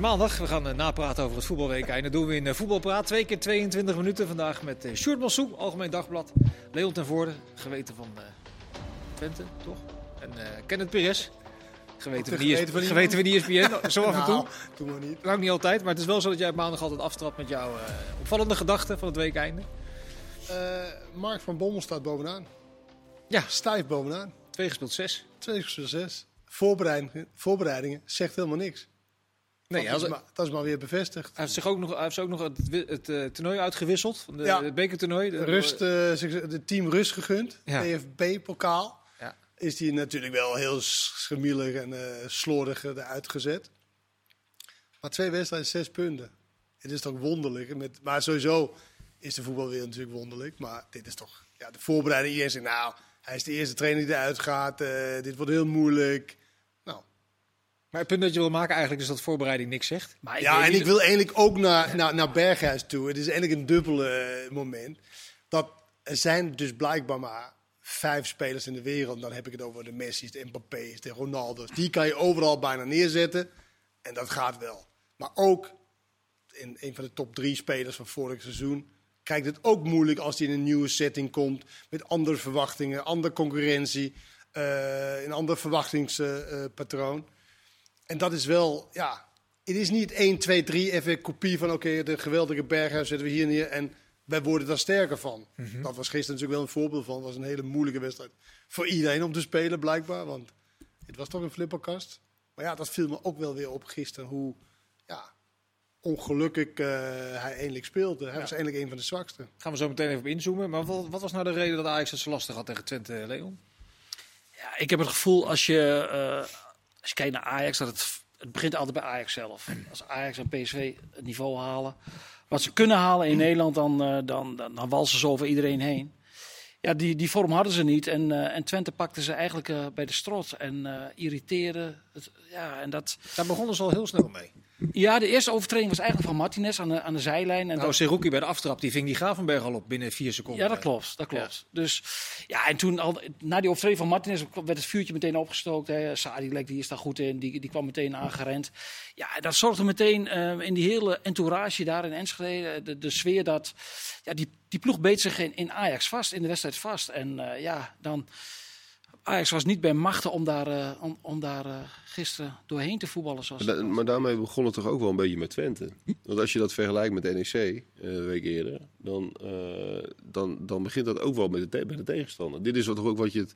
maandag. We gaan uh, napraten over het voetbalweek. En dat doen we in uh, Voetbalpraat. Twee keer 22 minuten. Vandaag met uh, Sjoerd Massou, Algemeen Dagblad. Leon ten Voorde, geweten van Twente, toch? En Kenneth Perez. Geweten van, geweten, van geweten van ESPN, zo af en toe. Nou, doen we niet. Lang niet altijd, maar het is wel zo dat jij op maandag altijd aftrapt met jouw opvallende gedachten van het weekeinde. Mark van Bommel staat bovenaan. Ja. Stijf bovenaan. Twee gespeeld zes. Twee gespeeld zes. Voorbereidingen, voorbereidingen zegt helemaal niks. Nee, dat, is maar, dat is maar weer bevestigd. Hij heeft zich ook nog, hij heeft ook nog het, het uh, toernooi uitgewisseld, de, ja. het bekertoernooi. De, Rust, uh, de team Rust gegund, ja. DFB-pokaal. Ja. Is die natuurlijk wel heel schemielig en uh, slordig eruit gezet. Maar twee wedstrijden, zes punten. Het is toch wonderlijk. Met, maar sowieso is de voetbalwereld natuurlijk wonderlijk. Maar dit is toch ja, de voorbereiding. Iedereen zegt, nou, hij is de eerste trainer die eruit gaat. dit wordt heel moeilijk. Maar het punt dat je wil maken eigenlijk is dat voorbereiding niks zegt. Maar ja, en ik wil eigenlijk ook naar, naar, naar Berghuis toe. Het is eigenlijk een dubbele eh, moment. Dat er zijn dus blijkbaar maar vijf spelers in de wereld. Dan heb ik het over de Messi's, de Mbappé's, de Ronaldo's. Die kan je overal bijna neerzetten. En dat gaat wel. Maar ook in een van de top drie spelers van vorig seizoen krijgt het ook moeilijk als hij in een nieuwe setting komt. Met andere verwachtingen, andere concurrentie, uh, een ander verwachtingspatroon. En dat is wel, ja, het is niet 1, 2, 3 even kopie van oké, de geweldige berghuis zetten we hier neer en wij worden daar sterker van. Mhm. Dat was gisteren natuurlijk wel een voorbeeld van. Het was een hele moeilijke wedstrijd voor iedereen om te spelen blijkbaar, want het was toch een flipperkast. Maar ja, dat viel me ook wel weer op gisteren hoe ja, ongelukkig uh, hij eindelijk speelde. Hij was eindelijk een van de zwakste. Gaan we zo meteen even op inzoomen. Maar wat, wat was nou de reden dat Ajax het zo lastig had tegen Twente, Leon? Ja, ik heb het gevoel als je... Uh, als je kijkt naar Ajax, dat het, het begint altijd bij Ajax zelf. Als Ajax en PSV het niveau halen, wat ze kunnen halen in Nederland, dan, uh, dan, dan, dan ze over iedereen heen. Ja, die, die vorm hadden ze niet. En, uh, en Twente pakte ze eigenlijk uh, bij de strot en irriteerde. Het, ja, en dat... Daar begonnen ze al heel snel mee. Ja, de eerste overtreding was eigenlijk van Martinez aan de, aan de zijlijn. En nou, Seruki bij de aftrap, die ving die Gravenberg al op binnen vier seconden. Ja, dat klopt. Dat klopt. Ja. Dus ja, en toen al, na die overtreding van Martinez werd het vuurtje meteen opgestookt. Hè. Sadilek, die is daar goed in, die, die kwam meteen aangerend. Ja, dat zorgde meteen uh, in die hele entourage daar in Enschede, de, de sfeer dat, ja, die, die ploeg beet zich in, in Ajax vast, in de wedstrijd vast. En uh, ja, dan... Ajax was niet bij machten om daar, uh, om, om daar uh, gisteren doorheen te voetballen. Zoals maar, da maar, daarmee begon het toch ook wel een beetje met Twente. Want als je dat vergelijkt met NEC uh, een week eerder, dan, dan, dan begint dat ook wel met de bij de tegenstander. Dit is toch ook wat je, het,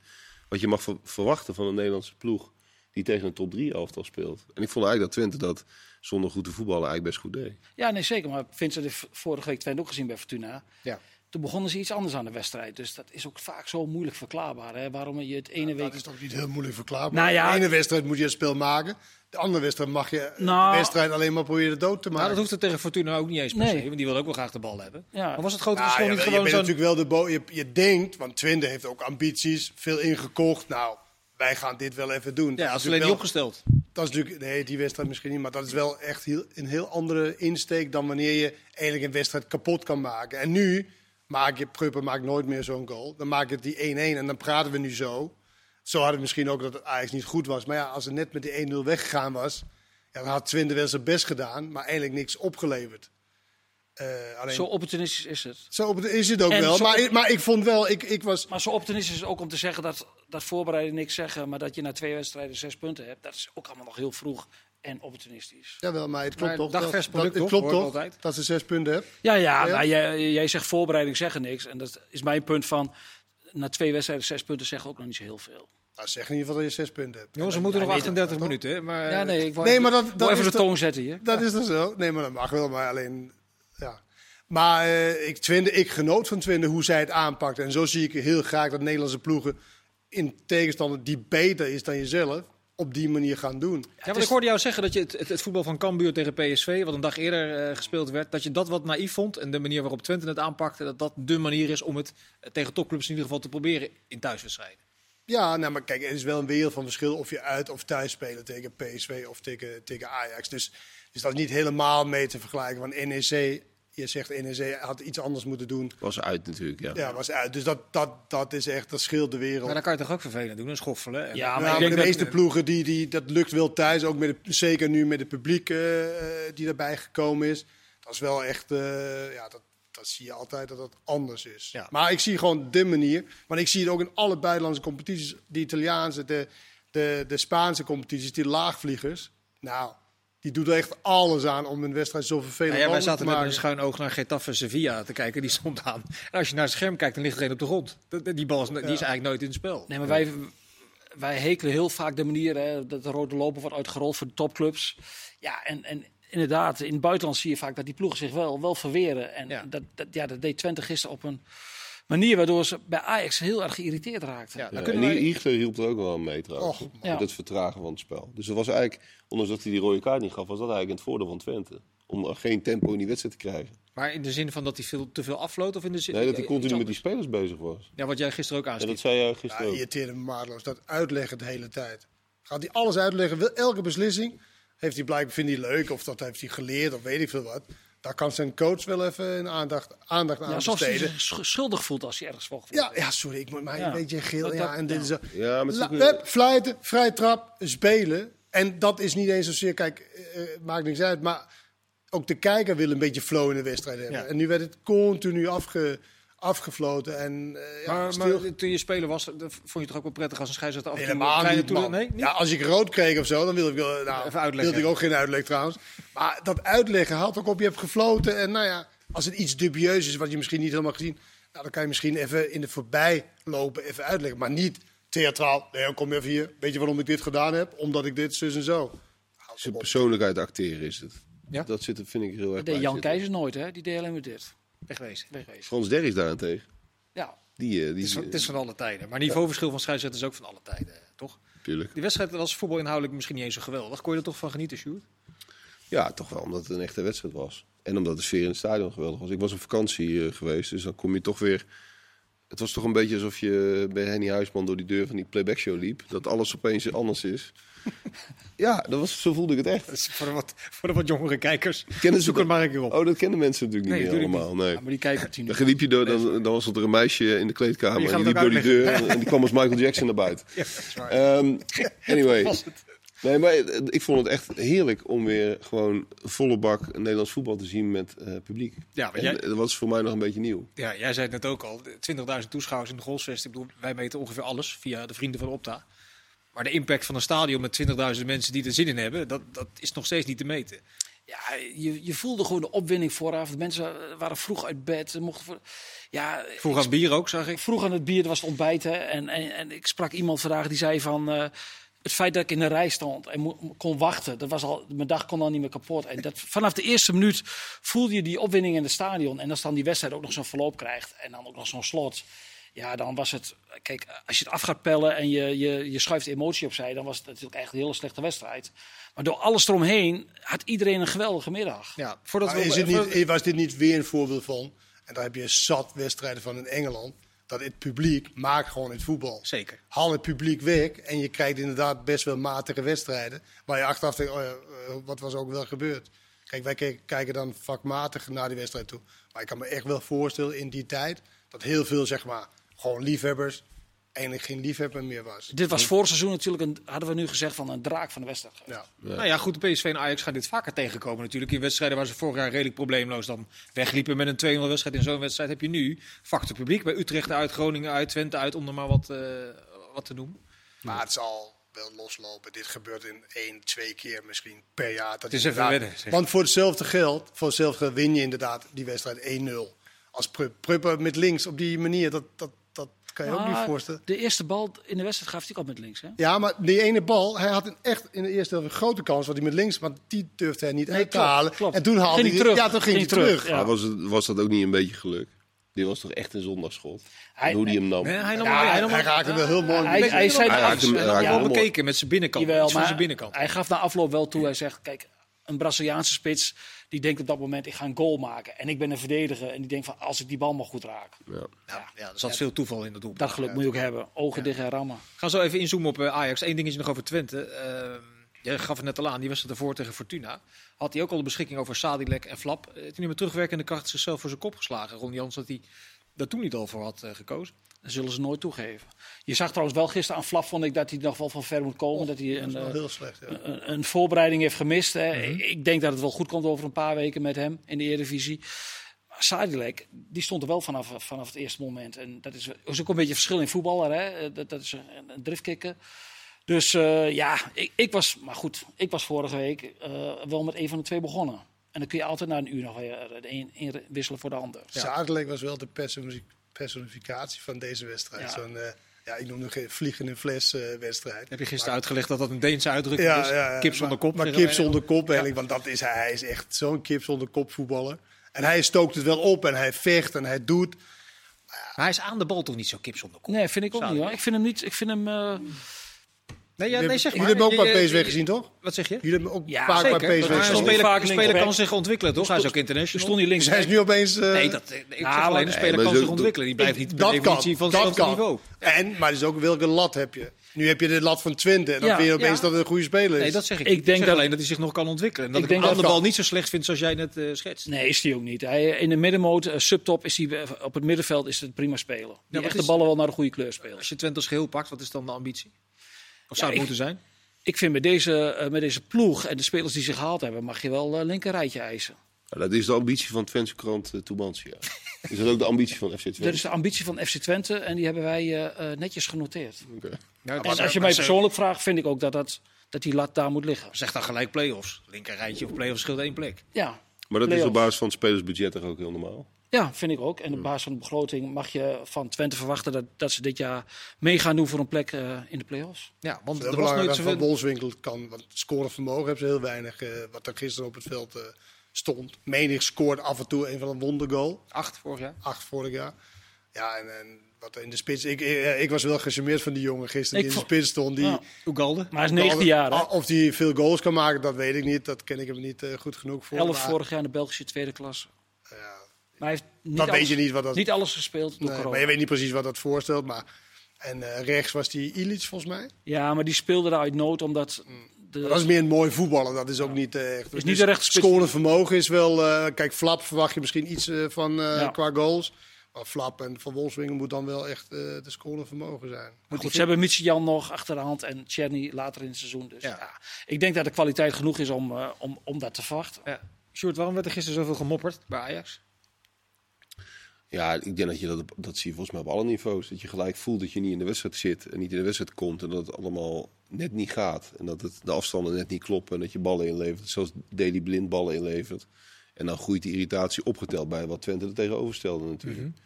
wat je mag ver verwachten van een Nederlandse ploeg die tegen een top 3 elftal speelt. En ik vond eigenlijk dat Twente dat zonder goed te voetballen eigenlijk best goed deed. Ja, nee zeker. Maar Vincent heeft vorige week Twente ook gezien bij Fortuna. Ja toen begonnen ze iets anders aan de wedstrijd. Dus dat is ook vaak zo moeilijk verklaarbaar. Hè? Waarom je het ene ja, week... Dat is toch niet heel moeilijk verklaarbaar? Nou ja, de ene wedstrijd moet je het spel maken. De andere wedstrijd mag je nou, de wedstrijd alleen maar proberen dood te maken. Nou, dat hoeft er tegen Fortuna ook niet eens per se. Want die wil ook wel graag de bal hebben. Ja. Maar was het grote nou, verschil niet gewoon Je bent natuurlijk wel de je, je denkt, want Twente heeft ook ambities. Veel ingekocht. Nou, wij gaan dit wel even doen. Ja, als ze alleen niet opgesteld. Dat is natuurlijk, nee, die wedstrijd misschien niet, maar dat is wel echt heel, een heel andere insteek dan wanneer je eigenlijk een wedstrijd kapot kan maken. En nu maak je, Prupper maakt nooit meer zo'n goal. Dan maak je die 1-1 en dan praten we nu zo. Zo hadden we misschien ook dat het eigenlijk niet goed was. Maar ja, als het net met die 1-0 weggegaan was, ja, dan had Twente wel zijn best gedaan, maar eigenlijk niks opgeleverd. Uh, alleen... Zo opportunistisch is het. Zo is het ook en wel. Maar, maar ik vond wel, ik, ik was... Maar zo opportunistisch is ook om te zeggen dat, dat voorbereiden niks zeggen, maar dat je na twee wedstrijden zes punten hebt. Dat is ook allemaal nog heel vroeg en opportunistisch. Jawel, maar het klopt toch? Dagvers dat, het klopt toch? Altijd. Dat ze zes punten hebt. Ja, ja, ja? jij, jij zegt voorbereiding zeggen niks. En dat is mijn punt van, na twee wedstrijden zes punten zeggen ook nog niet zo heel veel. Nou, zeg in ieder geval dat je zes punten hebt. Jongens, we moeten nog 38 minuten. Maar... Ja, nee, ik wou nee, maar dat, dat even de toon zetten hier. Dat is er zo. Nee, maar dat mag wel. Maar alleen, ja. Maar uh, ik, Twinde, ik genoot van Twinde hoe zij het aanpakt. En zo zie ik heel graag dat Nederlandse ploegen in tegenstander die beter is dan jezelf op die manier gaan doen. Ja, want ik hoorde jou zeggen dat je het, het, het, voetbal van Cambuur tegen PSV, wat een dag eerder uh, gespeeld werd, dat je dat wat naïef vond. En de manier waarop Twente het aanpakte, dat dat de manier is om het uh, tegen topclubs in ieder geval te proberen in thuiswedstrijden. Ja, nou, maar kijk, er is wel een wereld van verschil of je uit of thuis speelt tegen PSV of tegen, tegen Ajax. Dus, dus dat is niet helemaal mee te vergelijken. Want NEC je zegt NEC had iets anders moeten doen. Was uit natuurlijk, ja. Ja, was uit. Dus dat, dat, dat is echt, dat scheelt de wereld. Maar dan kan je toch ook vervelend doen, een schoffelen. En- Ja, Ja, maar ik de denk dat- meeste ploegen, die, die, dat lukt wel thuis. Ook met het, zeker nu met het publiek eh, eh, die erbij gekomen is. Dat is wel echt, eh, ja, dat, dat zie je altijd dat dat anders is. Ja. Maar ik zie gewoon de manier. Want ik zie het ook in alle buitenlandse competities. De Italiaanse, de, de, de Spaanse competities, die laagvliegers. Nou, die doet er echt alles aan om een wedstrijd zo vervelend Nou ja, wij te zaten met een schuin oog naar Getafe Sevilla te kijken, die stond aan. En als je naar het scherm kijkt, dan ligt er een op de grond. Dat- Die bal is, die is eigenlijk nooit in het spel. Nee, maar wij, wij hekelen heel vaak de manier hè, dat de rode loper wordt uitgerold voor de topclubs. Ja, en, en inderdaad, in het buitenland zie je vaak dat die ploegen zich wel, wel verweren. En Ja. Dat, dat, ja, dat deed Twente gisteren op een manier waardoor ze bij Ajax heel erg geïrriteerd raakten. Ja, Ja, dan en hielp er ook wel aan mee trouwens. Och, Ja. Met het vertragen van het spel. Dus dat was eigenlijk, ondanks dat hij die rode kaart niet gaf, was dat eigenlijk in het voordeel van Twente. Om geen tempo in die wedstrijd te krijgen. Maar in de zin van dat hij veel, te veel afvloot? Of in de zin... Nee, dat hij iets continu met die spelers bezig was. Ja, wat jij gisteren ook En aanstipt. dat zei jij Ja, gisteren ook. irriteerde me maatloos. Dat uitleggen de hele tijd. Gaat hij alles uitleggen? Wil- Elke beslissing heeft hij blijkbaar vindt hij leuk of dat heeft hij geleerd of weet ik veel wat. Daar kan zijn coach wel even een aandacht, aandacht aan Ja, alsof hij besteden. zich sch- schuldig voelt als hij ergens volgt. Ja, ja, sorry, ik moet maar Ja. een beetje geel. Dat- Ja, en dit ja. is zo. Ja, maar La, fluiten, vrij trap, spelen. En dat is niet eens zozeer, kijk, eh, eh, maakt niks uit, maar ook de kijker wil een beetje flow in de wedstrijd hebben. Ja. En nu werd het continu afge, afgefloten en eh, ja, maar, stil. maar toen je speler was, vond je het toch ook wel prettig als een scheidsrechter af en toe een Helemaal kleine niet, man. Nee, niet? Ja, als ik rood kreeg of zo, dan wilde ik, wel- nou, Even uitleggen. wilde ik ook geen uitleg trouwens. Maar dat uitleggen haalt ook op, je hebt gefloten. En nou ja, als het iets dubieus is wat je misschien niet helemaal gezien... Nou, dan kan je misschien even in de voorbij lopen even uitleggen. Maar niet theatraal. Nee, kom even hier. Weet je waarom ik dit gedaan heb? Omdat ik dit, zus en zo. Zijn persoonlijkheid acteren is het. Ja? Dat zit, er, vind ik heel erg Dat deed Jan. Keizer nooit, hè? Die deed alleen maar dit. Wegwezen. Wegwezen. Frans Derris daarentegen. Ja, Die, eh, Het die, is, van, het is van alle tijden. Maar niveauverschil van scheidsrechters is ook van alle tijden, toch? Tuurlijk. Die wedstrijd was voetbalinhoudelijk misschien niet eens zo geweldig. Kon je er toch van genieten, Sjoerd? Ja, toch wel, omdat het een echte wedstrijd was. En omdat de sfeer in het stadion geweldig was. Ik was op vakantie eh, geweest, dus dan kom je toch weer... Het was toch een beetje alsof je bij Henny Huisman door die deur van die playback show liep. Dat alles opeens anders is. ja, dat was, zo voelde ik het echt. Voor de wat, voor de wat jongere kijkers. Kennen Zoek het maar een keer op. Oh, dat kennen mensen natuurlijk niet Nee, meer allemaal. Nee. ja maar die kijken tien Dan liep je door, dan, dan was er een meisje in de kleedkamer. Die En die liep het door die deur en, die kwam als Michael Jackson naar buiten. Ja. Ehm, anyway. Het. Nee, maar ik vond het echt heerlijk om weer gewoon volle bak Nederlands voetbal te zien met eh, publiek. Ja, maar En jij- dat was voor mij nog een beetje nieuw. Ja, jij zei het net ook al. 20.000 toeschouwers in de Golfsvest. Ik bedoel, wij meten ongeveer alles via de vrienden van Opta. Maar de impact van een stadion met 20.000 mensen die er zin in hebben, dat, dat is nog steeds niet te meten. Ja, je, je voelde gewoon de opwinding vooraf. De mensen waren vroeg uit bed. Mochten voor, ja, Vroeger aan bier ook, zag ik. vroeg aan het bier, dat was het ontbijt. Hè, en, en, en ik sprak iemand vandaag die zei van... eh, het feit dat ik in de rij stond en kon wachten, dat was al, mijn dag kon al niet meer kapot. En dat, vanaf de eerste minuut voelde je die opwinding in het stadion. En als dan die wedstrijd ook nog zo'n verloop krijgt en dan ook nog zo'n slot. Ja, dan was het... Kijk, als je het af gaat pellen en je, je, je schuift emotie opzij... dan was het natuurlijk echt een hele slechte wedstrijd. Maar door alles eromheen had iedereen een geweldige middag. Ja, voordat Maar we is het niet, was dit niet weer een voorbeeld van? En daar heb je zat wedstrijden van in Engeland. Dat het publiek maakt gewoon het voetbal. Zeker. Haal het publiek weg en je krijgt inderdaad best wel matige wedstrijden. Waar je achteraf denkt, oh ja, eh, wat was ook wel gebeurd? Kijk, wij ke- kijken dan vakmatig naar die wedstrijd toe. Maar ik kan me echt wel voorstellen in die tijd dat heel veel, zeg maar, gewoon liefhebbers eigenlijk geen liefhebber meer was. Dit was voor het seizoen natuurlijk, een, hadden we nu gezegd, van een draak van de wedstrijd. Ja. Nou ja, goed, de PSV en Ajax gaan dit vaker tegenkomen natuurlijk. In wedstrijden waar ze vorig jaar redelijk probleemloos dan wegliepen met een 2-0 wedstrijd. In zo'n wedstrijd heb je nu factor publiek. Bij Utrecht uit, Groningen uit, Twente uit, om er maar wat, eh, wat te noemen. Maar het zal wel loslopen. Dit gebeurt in één, twee keer misschien per jaar. Dat is je even. Want voor hetzelfde geld, voor hetzelfde geld win je inderdaad die wedstrijd 1-0. Als Prupp. Prupper met links op die manier, dat, dat kan je ook niet voorstellen. De eerste bal in de wedstrijd gaf hij ook met links. Hè? Ja, maar die ene bal, hij had een echt in de eerste helft een grote kans, wat hij met links, maar die durfde hij niet Nee, uit te halen. En toen haalde Ging hij, hij terug. ja, toen ging, Ging hij terug. terug, ja. Maar was, het, was dat ook niet een beetje geluk? Die was toch echt een zondagschot? Hij- Hoe die hem nam. Nee, hij nam Ja, hij, nam hem- raakte wel heel mooi. Hij- Hij, hij zei- hij raakte hem- hij raakte bekeken met zijn binnenkant. Jawel, maar zijn binnenkant. hij gaf na afloop wel toe. Hij zegt, kijk, een Braziliaanse spits die denkt op dat moment, ik ga een goal maken. En ik ben een verdediger en die denkt van, als ik die bal maar goed raak. Ja. Ja, ja, er zat veel toeval in dat doel. Dat geluk moet je ook hebben. Ogen dicht en rammen. Gaan zo even inzoomen op eh, Ajax. Eén ding is nog over Twente. Ehm, jij gaf het net al aan, die was het ervoor tegen Fortuna. Had hij ook al de beschikking over Sadilek en Flap. Eh, toen hij met terugwerkende kracht zichzelf voor zijn kop geslagen. Ron Jans dat hij daar toen niet al voor had eh, gekozen. Dat zullen ze nooit toegeven. Je zag trouwens wel gisteren aan Flap, vond ik, dat hij nog wel van ver moet komen. dat hij Dat is een, eh, heel slecht. Ja. een, een voorbereiding heeft gemist. Hè. Ik denk dat het wel goed komt over een paar weken met hem in de Eredivisie. Sadilek, die stond er wel vanaf, vanaf het eerste moment. En dat is, is ook een beetje verschil in voetballer. Hè. Dat, dat is een, een driftkikker. Dus eh, ja, ik, ik was, maar goed, ik was vorige week eh, wel met een van de twee begonnen. En dan kun je altijd na een uur nog weer de een inwisselen voor de ander. Zadelijk was wel de personi- personificatie van deze wedstrijd. Ja. Zo'n, eh, ja, ik noem het geen vliegende fles eh, wedstrijd. Heb je gisteren uitgelegd dat dat een Deense uitdrukking Ja, is? ja. Kip zonder kop. Maar kip wij. zonder kop eigenlijk, want dat is hij. Hij is echt zo'n kip zonder kop voetballer. En hij stookt het wel op en hij vecht en hij doet. Maar hij is aan de bal toch niet zo kip zonder kop? Nee, vind ik ook niet hoor. Ik vind hem niet. Ik vind hem. eh, Nee, ja, Jullie nee zeg maar. Jullie hebben ook bij Je- PSV gezien, toch? Wat zeg je? Jullie hebben ook Ja, vaak Zeker. bij Maar PSV een gezien. speler, Vaak een speler kan zich ontwikkelen, toch? Hij is ook Er international. stond hij links. Dus hij is nu opeens... eh, Nee, dat, ik zeg Nou, alleen een nee, speler kan zich ontwikkelen. Die blijft niet kan, definitie van dat hetzelfde kan. niveau. En, maar het is ook welke lat heb je? Nu heb je de lat van Twente en dan Ja, vind je opeens ja. dat het een goede speler is. Nee, dat zeg ik. Ik denk zeg dat- alleen dat hij zich nog kan ontwikkelen. En dat Ik ik, denk hem aan dat de bal niet zo slecht vind zoals jij net eh, schetst. Nee, is hij ook niet. Hij, in de middenmoot, eh, subtop, is hij eh, op het middenveld is het een prima speler. Die echt is- de ballen wel naar de goede kleur speelt. Als je Twente als geheel pakt, wat is dan de ambitie? Of zou Ja, het ik- moeten zijn? Ik vind met deze, eh, met deze ploeg en de spelers die ze gehaald hebben, mag je wel een linker rijtje eisen. Dat is de ambitie van Twentse krant uh, Tubantia. is dat ook de ambitie van FC Twente? Dat is de ambitie van FC Twente en die hebben wij eh, eh, netjes genoteerd. Oké. Ja, En als je mij persoonlijk vraagt, vind ik ook dat, dat, dat die lat daar moet liggen. Zeg dan gelijk play-offs. Linker rijtje of play-offs scheelt één plek. Ja, Maar dat is op basis van het spelersbudget toch ook heel normaal? Ja vind ik ook. En op basis van de begroting mag je van Twente verwachten dat, dat ze dit jaar mee gaan doen voor een plek eh, in de play-offs. Ja, want Het er was belangrijk nooit dat Van zoveel... Bolswinkel kan. Want scorevermogen hebben ze heel weinig. eh, wat er gisteren op het veld eh, stond. Menig scoort af en toe een van een wondergoal. Acht vorig jaar. Acht vorig jaar. Ja, en, en wat er in de spits. Ik, ik was wel gecharmeerd van die jongen gisteren Ik die in de spits stond. Die. Ugalde. Maar hij is 19 jaar, hè? Of die veel goals kan maken, dat weet ik niet. Dat ken ik hem niet eh, goed genoeg voor. 11 maar, vorig jaar in de Belgische tweede klasse. ja, Maar hij heeft niet, dat alles, weet je niet wat dat niet alles gespeeld door nee, corona. Maar je weet niet precies wat dat voorstelt. Maar, en eh, rechts was die Illich volgens mij. Ja, maar die speelde daar uit nood omdat... De, dat is meer een mooi voetballer. Dat is ook niet eh, echt. Is niet de rechte spits. Scorend vermogen is wel. eh, kijk, Flap verwacht je misschien iets van eh, Ja. qua goals. Maar Flap en Van Wolfswingen moet dan wel echt eh de scorend vermogen zijn. Maar goed, ze hebben Michijan nog achter de hand en Czerny later in het seizoen. Dus Ja. ja. ik denk dat de kwaliteit genoeg is om, eh, om, om dat te verwachten. Ja. Sjoerd, waarom werd er gisteren zoveel gemopperd bij Ajax? Ja, ik denk dat je dat, dat zie je volgens mij op alle niveaus. Dat je gelijk voelt dat je niet in de wedstrijd zit en niet in de wedstrijd komt. En dat het allemaal net niet gaat. En dat het, de afstanden net niet kloppen. En dat je ballen inlevert. Zoals Daily Blind ballen inlevert. En dan groeit die irritatie opgeteld bij wat Twente er tegenover stelde natuurlijk.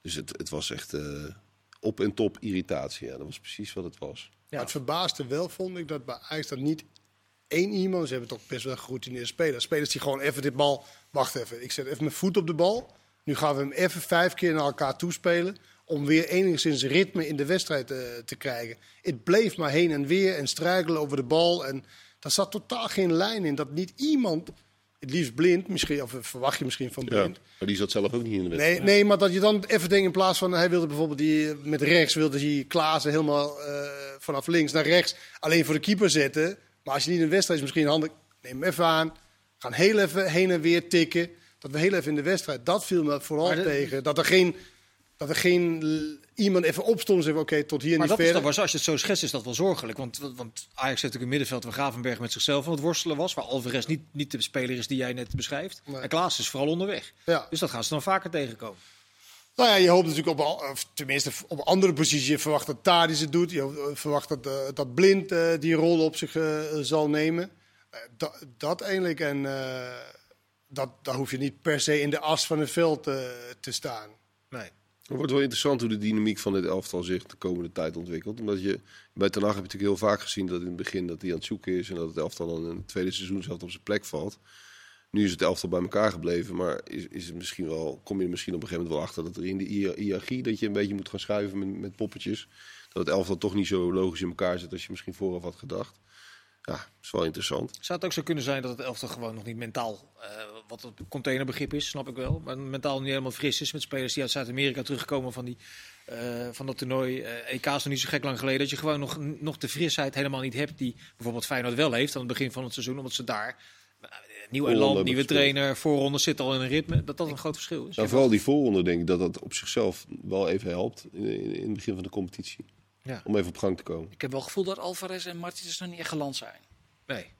Dus het, het was echt eh, op en top irritatie. Ja, dat was precies wat het was. Maar het verbaasde wel, vond ik, dat bij Ajax dat niet één iemand... Ze hebben toch best wel geroutineerde spelers. Spelers die gewoon even dit bal... Wacht even, ik zet even mijn voet op de bal. Nu gaan we hem even vijf keer naar elkaar toespelen... om weer enigszins ritme in de wedstrijd eh, te krijgen. Het bleef maar heen en weer en struikelen over de bal. En daar zat totaal geen lijn in. Dat niet iemand, het liefst blind, misschien, of verwacht je misschien van Ja, blind... maar die zat zelf ook niet in de wedstrijd. Nee, nee, maar dat je dan even denkt in plaats van hij wilde bijvoorbeeld die met rechts wilde hij Klaassen helemaal eh, vanaf links naar rechts alleen voor de keeper zetten. Maar als je niet in de wedstrijd is, misschien handig. Neem hem even aan. Gaan heel even heen en weer tikken. Dat we heel even in de wedstrijd. Dat viel me vooral Maar de- tegen. Dat er geen, dat er geen iemand even opstond en zei: oké, tot hier Maar niet verder. toch wel, als je het zo schetst, is dat wel zorgelijk. Want, want Ajax heeft natuurlijk een middenveld waar Gravenberg met zichzelf aan het worstelen was. Waar Alvarez niet, niet de speler is die jij net beschrijft. Nee. En Klaas is vooral onderweg. Ja. Dus dat gaan ze dan vaker tegenkomen. Nou ja, je hoopt natuurlijk op, of tenminste op andere posities. Je verwacht dat Tadis het doet. Je hoopt- verwacht dat, eh, dat Blind eh, die rol op zich eh, zal nemen. Eh, dat, dat eigenlijk. En eh, dat, daar hoef je niet per se in de as van het veld eh, te staan. Nee. Het wordt wel interessant hoe de dynamiek van dit elftal zich de komende tijd ontwikkelt. Omdat je bij Ten Hag heb je natuurlijk heel vaak gezien dat in het begin dat hij aan het zoeken is. En dat het elftal dan in het tweede seizoen zelf op zijn plek valt. Nu is het elftal bij elkaar gebleven. Maar is, is het misschien wel, kom je er misschien op een gegeven moment wel achter dat er in de hiërarchie dat je een beetje moet gaan schuiven met, met poppetjes. Dat het elftal toch niet zo logisch in elkaar zit als je misschien vooraf had gedacht. Ja, is wel interessant. Zou het ook zo kunnen zijn dat het elftal gewoon nog niet mentaal, eh, wat het containerbegrip is, snap ik wel, maar mentaal niet helemaal fris is met spelers die uit Zuid-Amerika terugkomen van, die, eh, van dat toernooi. Eh EK is nog niet zo gek lang geleden. Dat je gewoon nog, nog de frisheid helemaal niet hebt die bijvoorbeeld Feyenoord wel heeft aan het begin van het seizoen, omdat ze daar nieuw hebben nieuwe trainer, voorronde zit al in een ritme, dat dat een groot verschil is. Nou, vooral die voorronde denk ik dat dat op zichzelf wel even helpt in, in, in het begin van de competitie. Ja. Om even op gang te komen. Ik heb wel het gevoel dat Alvarez en Martins nog niet echt geland zijn. Nee.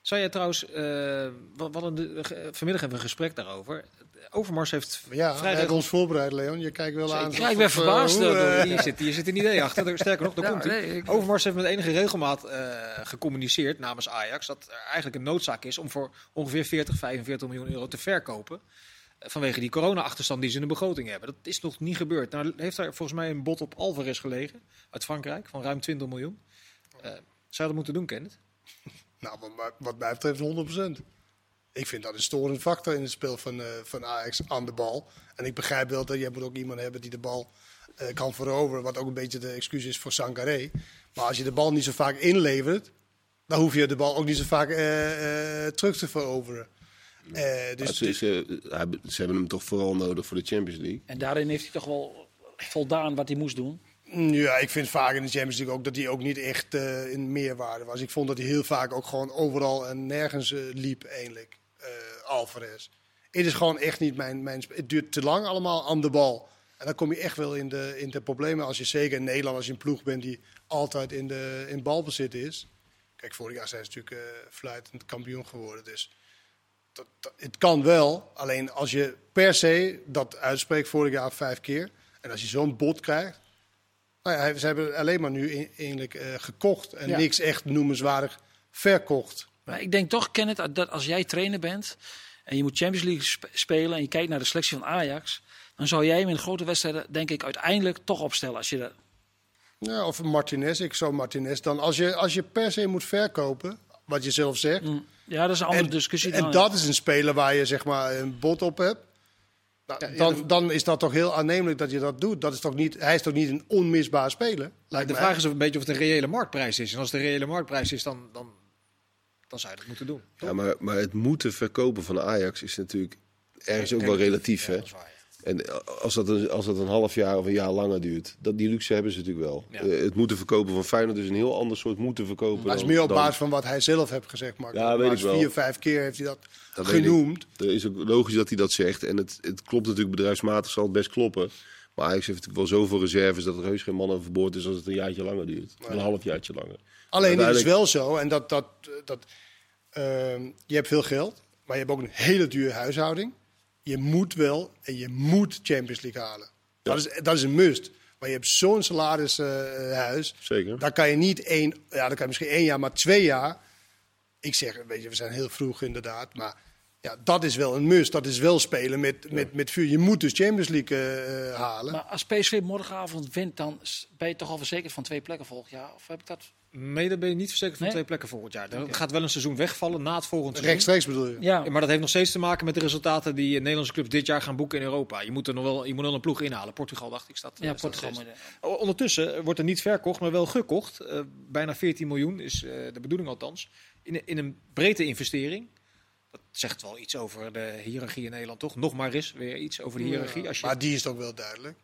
Zou jij trouwens, eh, de- eh, vanmiddag hebben we een gesprek daarover. Overmars heeft ja, vrij hij heeft ons voorbereid, Leon. Je kijkt wel aan. Ja, ik ben eh, verbaasd hoe, door- Hier zit, hier zit een idee achter. Er- Sterker nog, daar Ja, komt hij. nee, ik- Overmars heeft met enige regelmaat eh, gecommuniceerd namens Ajax dat er eigenlijk een noodzaak is om voor ongeveer 40, 45 miljoen euro te verkopen. Vanwege die corona-achterstand die ze in de begroting hebben. Dat is nog niet gebeurd. Nou heeft daar volgens mij een bod op Alvarez gelegen uit Frankrijk van ruim 20 miljoen. Eh, zou dat moeten doen, Kenneth? Nou, wat, mij- betreft 100%. Ik vind dat een storend factor in het spel van, eh, van Ajax aan de bal. En ik begrijp wel dat je moet ook iemand hebben die de bal eh, kan veroveren. Wat ook een beetje de excuus is voor Sangaré. Maar als je de bal niet zo vaak inlevert, dan hoef je de bal ook niet zo vaak terug te veroveren. Eh, dus ze, ze, hij- ze hebben hem toch vooral nodig voor de Champions League. En daarin heeft hij toch wel voldaan wat hij moest doen. Ja, ik vind vaak in de Champions League ook dat hij ook niet echt eh, in meerwaarde was. Ik vond dat hij heel vaak ook gewoon overal en nergens eh, liep, eigenlijk. eh Alvarez. Het is gewoon echt niet mijn, mijn... Het duurt te lang allemaal aan de bal. En dan kom je echt wel in de, in de problemen. Als je zeker in Nederland, als je een ploeg bent die altijd in, de, in balbezit is. Kijk, vorig jaar zijn ze natuurlijk eh fluitend kampioen geworden. Dus dat, dat- het kan wel. Alleen als je per se dat uitspreekt vorig jaar vijf keer. En als je zo'n bot krijgt. Nou ja, ze hebben alleen maar nu eigenlijk eh, gekocht. En Ja. niks echt noemenswaardig verkocht. Maar ik denk toch, Kenneth, dat als jij trainer bent en je moet Champions League sp- spelen en je kijkt naar de selectie van Ajax, dan zou jij hem in grote wedstrijden, denk ik, uiteindelijk toch opstellen. Als je dat... Ja, of Martinez. Ik zou Martinez dan. Als je, als je per se moet verkopen, wat je zelf zegt. Ja, dat is een andere En, discussie. en dan. dat is een speler waar je zeg maar een bot op hebt. Nou, dan, dan is dat toch heel aannemelijk dat je dat doet. Dat is toch niet, hij is toch niet een onmisbaar speler? lijkt de mij. vraag is of een beetje of het een reële marktprijs is. En als het een reële marktprijs is, dan, dan, dan zou je dat moeten doen. Ja, maar, maar het moeten verkopen van Ajax is natuurlijk ergens ook wel relatief. Ja, Hè? Dat. En als dat, een, als dat een half jaar of een jaar langer duurt, dat, die luxe hebben ze natuurlijk wel. Ja. Eh, het moeten verkopen van Feyenoord is een heel ander soort moeten verkopen. Maar het is meer op dan- basis van wat hij zelf heeft gezegd. Mark. Ja, weet Maar ik wel. Vier, vijf keer heeft hij dat, Dat weet ik. genoemd. Het is ook logisch dat hij dat zegt. En het, het klopt natuurlijk bedrijfsmatig, zal het best kloppen. Maar Ajax heeft natuurlijk wel zoveel reserves dat er heus geen man overboord is als het een jaartje langer duurt. Een halfjaartje langer. Alleen het is wel zo, en dat, dat, dat ehm, je hebt veel geld, maar je hebt ook een hele dure huishouding. Je moet wel en je moet Champions League halen. Dat, is, dat is een must. Maar je hebt zo'n salarishuis. Zeker. daar kan je niet één, ja, dan kan je misschien één jaar, maar twee jaar. Ik zeg, weet je, we zijn heel vroeg inderdaad, maar ja, dat is wel een must. Dat is wel spelen met, met, met vuur. Je moet dus Champions League eh, eh, halen. Maar als PSV morgenavond wint, dan ben je toch al verzekerd van twee plekken volgend jaar? Of heb ik dat? Nee, dan ben je niet verzekerd van Nee? twee plekken volgend jaar. Er gaat wel een seizoen wegvallen na het volgende seizoen. Rechtstreeks bedoel je? Ja, Ja, maar dat heeft nog steeds te maken met de resultaten die Nederlandse clubs dit jaar gaan boeken in Europa. Je moet er nog wel, je moet wel een ploeg inhalen. Portugal dacht ik staat. ja eh, staat Portugal. maar- Ondertussen wordt er niet verkocht, maar wel gekocht. Eh, bijna 14 miljoen is eh, de bedoeling althans. In, in een breedte investering. Dat zegt wel iets over de hiërarchie in Nederland, toch? Nog maar eens weer iets over de hiërarchie. Als je Maar die is toch wel duidelijk.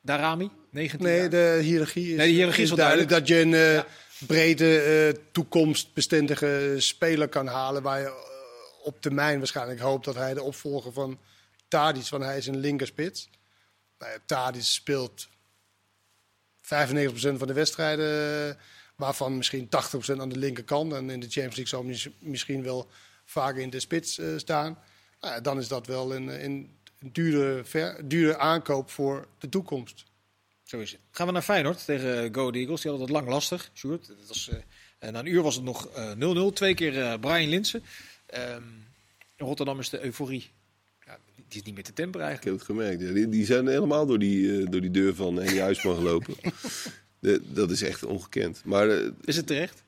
Darami, 19 Nee, jaar. de hiërarchie is, Nee, de hiërarchie is wel duidelijk dat je een eh, brede, eh, toekomstbestendige speler kan halen. Waar je eh, op termijn waarschijnlijk hoopt dat hij de opvolger van Tadic, want hij is een linkerspits. Nou ja, Tadic speelt 95% van de wedstrijden, waarvan misschien 80% aan de linkerkant. En in de Champions League zal misschien wel vaker in de spits eh, staan. Nou ja, dan is dat wel een, een dure, ver, dure aankoop voor de toekomst. Zo is het. Gaan we naar Feyenoord tegen Go Eagles. Die hadden het lang lastig. Sjoerd. Dat was, eh, na een uur was het nog eh, 0-0. Twee keer eh, Brian Linsen. Ehm, in Rotterdam is de euforie. Ja, die is niet meer te temperen Ik eigenlijk. heb het gemerkt. Ja. Die, die zijn helemaal door die, eh, door die deur van Henny Huisman gelopen. De- dat is echt ongekend. Maar eh, Is het terecht?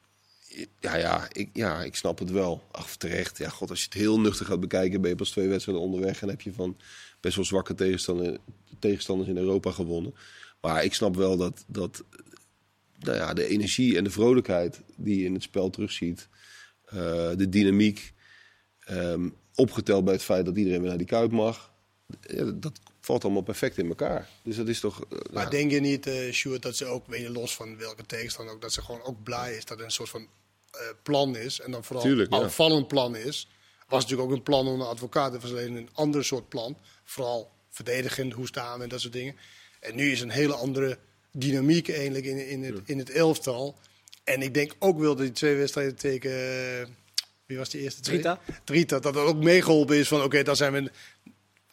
Ja, ja, ik, ja, ik snap het wel. Ach, terecht. Ja, god, als je het heel nuchter gaat bekijken, ben je pas twee wedstrijden onderweg en heb je van best wel zwakke tegenstander, tegenstanders in Europa gewonnen. Maar ik snap wel dat, dat nou ja, de energie en de vrolijkheid die je in het spel terugziet. eh, de dynamiek. ehm, opgeteld bij het feit dat iedereen weer naar die kuip mag. Ja, dat- valt allemaal perfect in elkaar. Dus dat is toch. eh, Maar ja, denk je niet, eh Sjoerd, dat ze ook, weet je, los van welke tegenstander ook, dat ze gewoon ook blij is dat er een soort van eh, plan is. En dan vooral Tuurlijk, ja. een aanvallend plan is. Was natuurlijk ook een plan onder advocaat. Het was alleen een ander soort plan. Vooral verdedigend, hoe staan we en dat soort dingen. En nu is een hele andere dynamiek eigenlijk in, in, het, in het elftal. En ik denk ook wel dat die twee wedstrijden tegen... eh, wie was die eerste twee? Drita. Drita. Dat dat ook meegeholpen is van, oké, dan zijn we...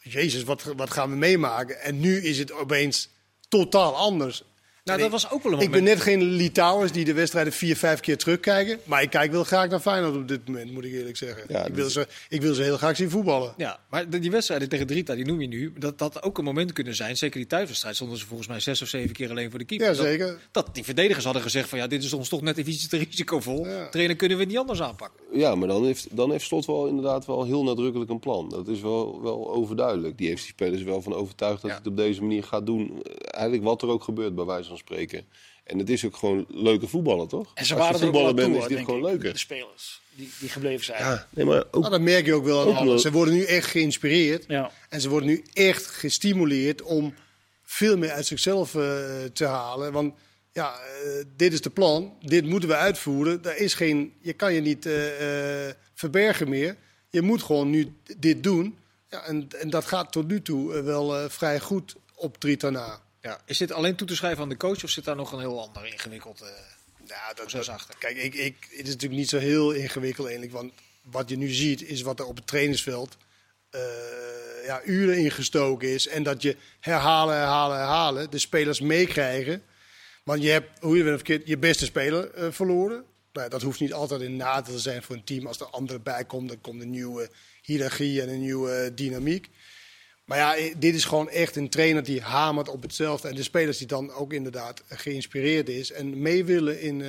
Jezus, wat, wat gaan we meemaken? En nu is het opeens totaal anders. Nou, dat ik- was ook wel een Ik ben net geen Litouwers die de wedstrijden vier, vijf keer terugkijken. Maar ik kijk wel graag naar Feyenoord op dit moment, moet ik eerlijk zeggen. Ja, ik, wil ze, ik wil ze heel graag zien voetballen. Ja, maar die wedstrijden tegen Drita, die noem je nu, dat dat ook een moment kunnen zijn. Zeker die thuiswedstrijd stonden ze volgens mij zes of zeven keer alleen voor de keeper. Ja, Dat- zeker. Dat, die verdedigers hadden gezegd van ja, dit is ons toch net even iets te risicovol. Ja. Trainer kunnen we niet anders aanpakken. ja, maar dan heeft, dan heeft Slot wel inderdaad wel heel nadrukkelijk een plan. Dat is wel, wel overduidelijk. Die heeft die spelers wel van overtuigd dat Ja. hij het op deze manier gaat doen. Eigenlijk wat er ook gebeurt, bij wijze van spreken. En het is ook gewoon leuke voetballen, toch? En ze Als waren je er ook wel voetballer bent, toe, is dit gewoon ik, leuker. De spelers die, die gebleven zijn. Ja, nee, maar ook Nou, dat merk je ook wel aan Ook alles. wel. Ze worden nu echt geïnspireerd. Ja. En ze worden nu echt gestimuleerd om veel meer uit zichzelf eh, te halen. Want ja, eh, dit is de plan. Dit moeten we uitvoeren. Daar is geen, je kan je niet eh, eh, verbergen meer. Je moet gewoon nu dit doen. Ja, en, en dat gaat tot nu toe wel eh, vrij goed op Tritana. Ja. Is dit alleen toe te schrijven aan de coach of zit daar nog een heel ander ingewikkeld? eh, Ja, dat, Proces achter. Kijk, ik, ik, het is natuurlijk niet zo heel ingewikkeld eigenlijk. Want wat je nu ziet, is wat er op het trainingsveld eh, ja, uren ingestoken is. En dat je herhalen, herhalen, herhalen. De spelers meekrijgen. Want je hebt, hoe je bent of verkeerd, je beste speler eh, verloren. Nou, dat hoeft niet altijd een nadeel te zijn voor een team. Als er anderen bij komen, dan komt een nieuwe hiërarchie en een nieuwe dynamiek. Maar ja, eh, dit is gewoon echt een trainer die hamert op hetzelfde. En de spelers die dan ook inderdaad geïnspireerd is en mee willen in, eh,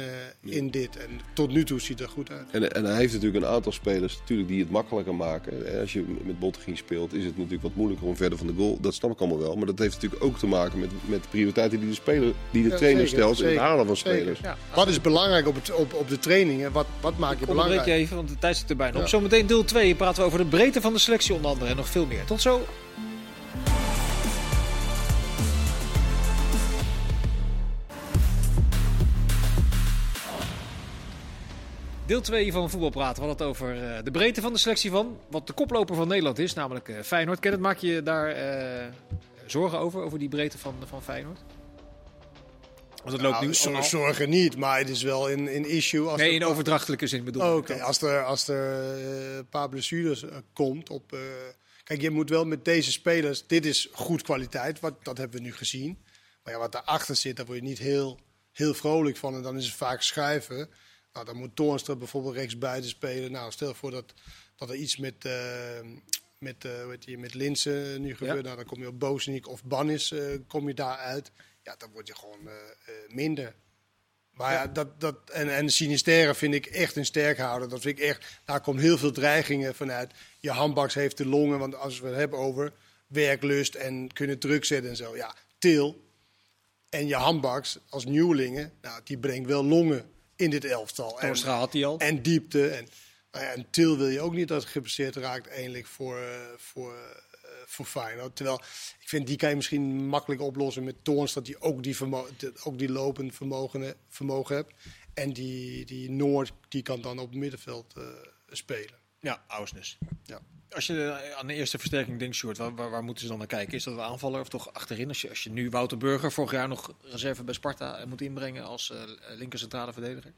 in dit. En tot nu toe ziet het er goed uit. En, en hij heeft natuurlijk een aantal spelers natuurlijk, die het makkelijker maken. En Als je met Bottegien speelt, is het natuurlijk wat moeilijker om verder van de goal. Dat snap ik allemaal wel. Maar dat heeft natuurlijk ook te maken met, met de prioriteiten die de, speler, die de Ja, trainer zeker, stelt in het halen van zeker. spelers. ja. Wat is belangrijk op, het, op, op de trainingen? Wat, wat maak je Ik belangrijk? je even, want de tijd zit er bijna op. Zometeen deel 2 praten we over de breedte van de selectie onder andere en nog veel meer. Tot zo. Deel 2 van Voetbal Praten. We hadden het over eh, de breedte van de selectie van wat de koploper van Nederland is, namelijk eh, Feyenoord. Kenneth, maak je daar eh, zorgen over, over die breedte van, van Feyenoord? Want het loopt Nou, nu allemaal- zorgen niet, maar het is wel een, een issue. Als Nee, er- in overdrachtelijke zin bedoel Oh, ik Oké, als er, als er een paar blessures komt op... eh, kijk, je moet wel met deze spelers... Dit is goed kwaliteit, wat, dat hebben we nu gezien. Maar ja, wat daarachter zit, daar word je niet heel, heel vrolijk van. En dan is het vaak schuiven. Nou, dan moet Toornstra bijvoorbeeld rechtsbuiten spelen. Nou, stel voor dat, dat er iets met, eh met, eh, hoe heet die, met Linsen nu gebeurt. Nou, dan kom je op Bozeniek of Bannis, eh, kom je daar uit. Ja, dan word je gewoon eh, eh, minder. Maar ja, dat, dat, en, en Sinisterre vind ik echt een sterkhouder. Dat vind ik echt, daar komt heel veel dreigingen vanuit. Je handbaks heeft de longen, want als we het hebben over werklust en kunnen druk zetten en zo. Ja, Til en je handbaks als nieuwelingen, nou, die brengt wel longen in dit elftal. En, Toornstra had hij al. en diepte. En, nou ja, en Til wil je ook niet dat geblesseerd raakt eindelijk voor, eh, voor, eh, voor Feyenoord. Terwijl ik vind die kan je misschien makkelijk oplossen met Toorns dat die ook die, ook die lopend vermogen, vermogen hebt. En die, die Noord die kan dan op het middenveld eh, spelen. Ja, Ausnes. Ja. Als je aan de eerste versterking denkt, Sjoerd, waar, waar, waar moeten ze dan naar kijken? Is dat een aanvaller of toch achterin? Als je, als je nu Wouter Burger, vorig jaar nog reserve bij Sparta, eh, moet inbrengen als eh linker centrale verdediger?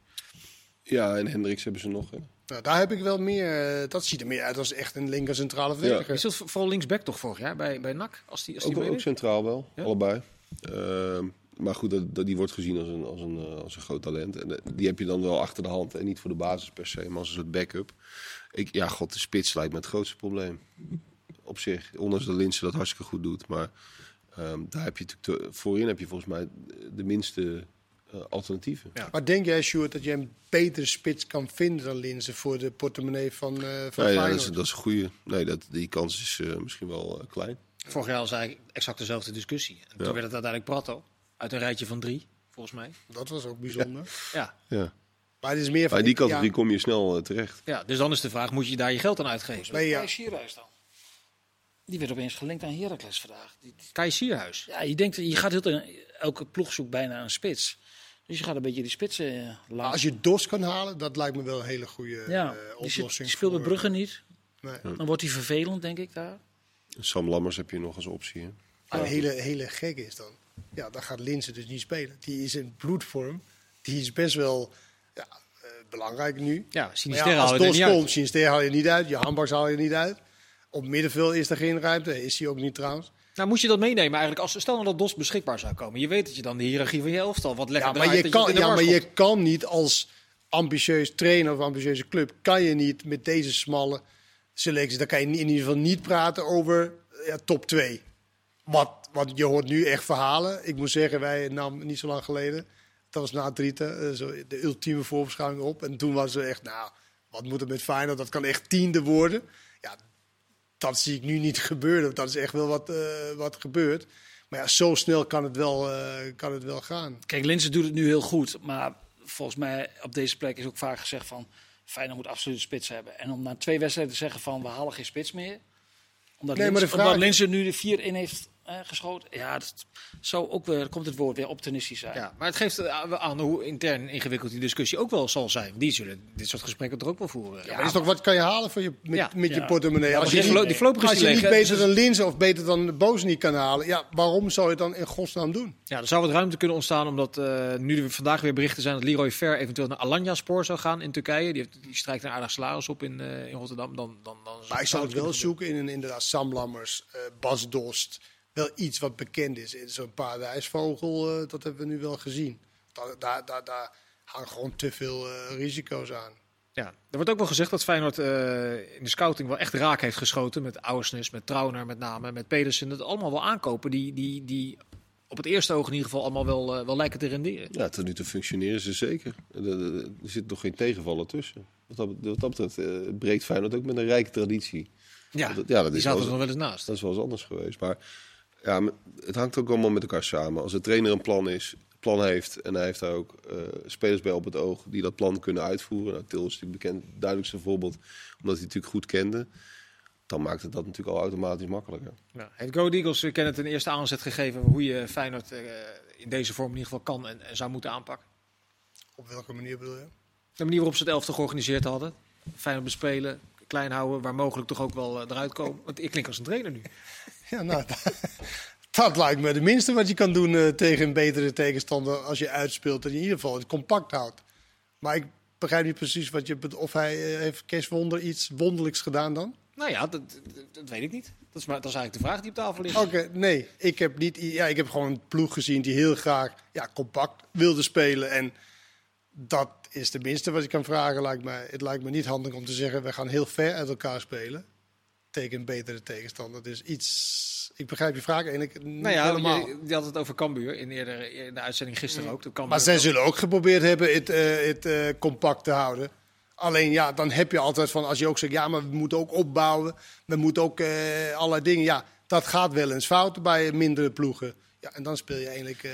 Ja, en Hendricks hebben ze nog. Hè. Nou, daar heb ik wel meer. eh, dat ziet er meer uit als echt een linker centrale verdediger. Is dat vooral linksback toch vorig jaar bij, bij NAC? Als die, als die Ook, ook meedeed? centraal wel, Ja? allebei. Ehm, maar goed, dat, dat, die wordt gezien als een, als, een, als een groot talent. En die heb je dan wel achter de hand. En niet voor de basis per se, maar als een soort backup. Ik, ja, god, de spits lijkt me het grootste probleem. Op zich. Ondanks dat Linse dat hartstikke goed doet. Maar ehm, daar heb je natuurlijk te- voorin heb je volgens mij de minste eh, alternatieven. Ja. Maar denk jij, Sjoerd, dat je een betere spits kan vinden dan Linzen voor de portemonnee van, eh van Nee, ja, Feyenoord? dat, is, dat is een goede. Nee, dat, die kans is eh, misschien wel klein. Vorig jaar was eigenlijk exact dezelfde discussie. En Ja. toen werd het uiteindelijk Prato uit een rijtje van drie. volgens mij. Dat was ook bijzonder. Ja. Ja. Maar het is meer van... In die ja, categorie kom je snel eh, terecht. ja, dus dan is de vraag, moet je daar je geld aan uitgeven? Nee, ja. Kai Sierhuis dan. Die werd opeens gelinkt aan Heracles vandaag. Die- die- Kai Sierhuis. Ja, je denkt, je gaat heel de- elke ploeg zoekt bijna een spits. Dus je gaat een beetje die spitsen uh, Maar langs. als je DOS kan halen, dat lijkt me wel een hele goede ja, eh, die, zit, oplossing. die speelt bij Brugge niet. Nee. Dan wordt hij vervelend, denk ik, daar. Sam Lammers heb je nog als optie. Hè? Maar een hele, hele gek is dan. Ja, dan gaat Linse dus niet spelen. Die is in bloedvorm. Die is best wel ja, eh, belangrijk nu. Ja, Sinister ja, haal als je er uit. komt, Sinister haal je niet uit. Je handbaks haal je niet uit. Op middenveld is er geen ruimte. Is hij ook niet trouwens. Nou, moet je dat meenemen eigenlijk? Als, stel nou dat DOS beschikbaar zou komen. Je weet dat je dan de hiërarchie van je elftal wat lekker Ja, maar, je kan, ja, maar je kan niet als ambitieus trainer of ambitieuze club... kan je niet met deze smalle selectie... dan kan je in ieder geval niet praten over ja, top 2. Wat, wat je hoort nu echt verhalen. Ik moet zeggen, wij namen niet zo lang geleden... dat was na Drieën, eh, zo de ultieme voorbeschouwing op. En toen was er echt, nou, wat moet er met Feyenoord? Dat kan echt tiende worden. Ja, dat zie ik nu niet gebeuren. Dat is echt wel wat, eh, wat gebeurt. Maar ja, zo snel kan het wel, eh, kan het wel gaan. Kijk, Linse doet het nu heel goed. Maar volgens mij op deze plek is ook vaak gezegd van... Feyenoord moet absoluut een spits hebben. En om na twee wedstrijden te zeggen van we halen geen spits meer. Omdat, Nee, maar Linse, de vraag- omdat nu de vier in heeft eh, geschoten. Ja, dat zou ook weer, komt het woord weer optimistisch zijn. Ja, maar het geeft eh, aan hoe intern ingewikkeld die discussie ook wel zal zijn. Die zullen dit soort gesprekken er ook wel voeren. Ja, maar is toch wat kan je halen voor je, met, Ja. met je Ja. portemonnee? Als je die niet, die voorlopig is als je niet beter dan Linzen of beter dan Bozeniek kan halen, ja, waarom zou je het dan in godsnaam doen? Ja, er zou wat ruimte kunnen ontstaan omdat eh, nu er vandaag weer berichten zijn dat Leroy Fer eventueel naar Alanya Spoor zou gaan in Turkije. Die, heeft, die strijkt een aardig salaris op in, eh, in Rotterdam. Dan, dan, dan Maar ik zou het wel zoeken in een inderdaad Sam Lammers, eh, Bas Dost. Wel iets wat bekend is. Zo'n paradijsvogel, eh dat hebben we nu wel gezien. Daar, daar, daar, daar hangen gewoon te veel eh, risico's aan. Ja, er wordt ook wel gezegd dat Feyenoord eh, in de scouting wel echt raak heeft geschoten. Met Auersnes, met Trauner met name, met Pedersen. Dat allemaal wel aankopen die, die, die op het eerste oog in ieder geval allemaal wel, wel lijken te renderen. Ja, tot nu toe functioneren ze zeker. Er, er- er zit nog geen tegenvallen tussen. Wat dat, wat dat betreft eh, breekt Feyenoord ook met een rijke traditie. Ja, Dat- ja, dat die is zaten er nog wel eens naast. Dat is wel eens anders geweest. Maar ja, het hangt ook allemaal met elkaar samen. Als de trainer een plan, is, plan heeft en hij heeft daar ook eh, spelers bij op het oog die dat plan kunnen uitvoeren. Nou, Til is natuurlijk bekend, het duidelijkste voorbeeld, omdat hij het natuurlijk goed kende. Dan maakt het dat natuurlijk al automatisch makkelijker. Ja. Heeft Go Eagles uh, Kenneth een eerste aanzet gegeven hoe je Feyenoord eh, in deze vorm in ieder geval kan en, en zou moeten aanpakken? Op welke manier bedoel je? De manier waarop ze het elftal georganiseerd hadden. Feyenoord bespelen, klein houden, waar mogelijk toch ook wel eh, eruit komen. Want ik klink als een trainer nu. Ja, nou, dat, lijkt me het minste wat je kan doen eh, tegen een betere tegenstander als je uitspeelt. En in ieder geval het compact houdt. Maar ik begrijp niet precies wat je Of hij eh, heeft Kees Wonder iets wonderlijks gedaan dan? Nou ja, dat, dat, weet ik niet. Dat is, maar, dat is eigenlijk de vraag die op tafel ligt. Oké, nee. Ik heb, niet, ja, ik heb gewoon een ploeg gezien die heel graag ja, compact wilde spelen. En dat is het minste wat ik kan vragen. Lijkt mij. Het lijkt me niet handig om te zeggen, we gaan heel ver uit elkaar spelen. Tegen een betere tegenstander. Dus iets... Ik begrijp je vraag eigenlijk niet Nou ja, helemaal. je, je had het over Cambuur in, eerder, in de uitzending gisteren ook. De Cambuur- Maar zij zullen ook geprobeerd hebben het, eh, het eh, compact te houden. Alleen ja, dan heb je altijd van als je ook zegt, ja, maar we moeten ook opbouwen. We moeten ook eh, allerlei dingen. Ja, dat gaat wel eens fout bij mindere ploegen. Ja, en dan speel je eigenlijk eh,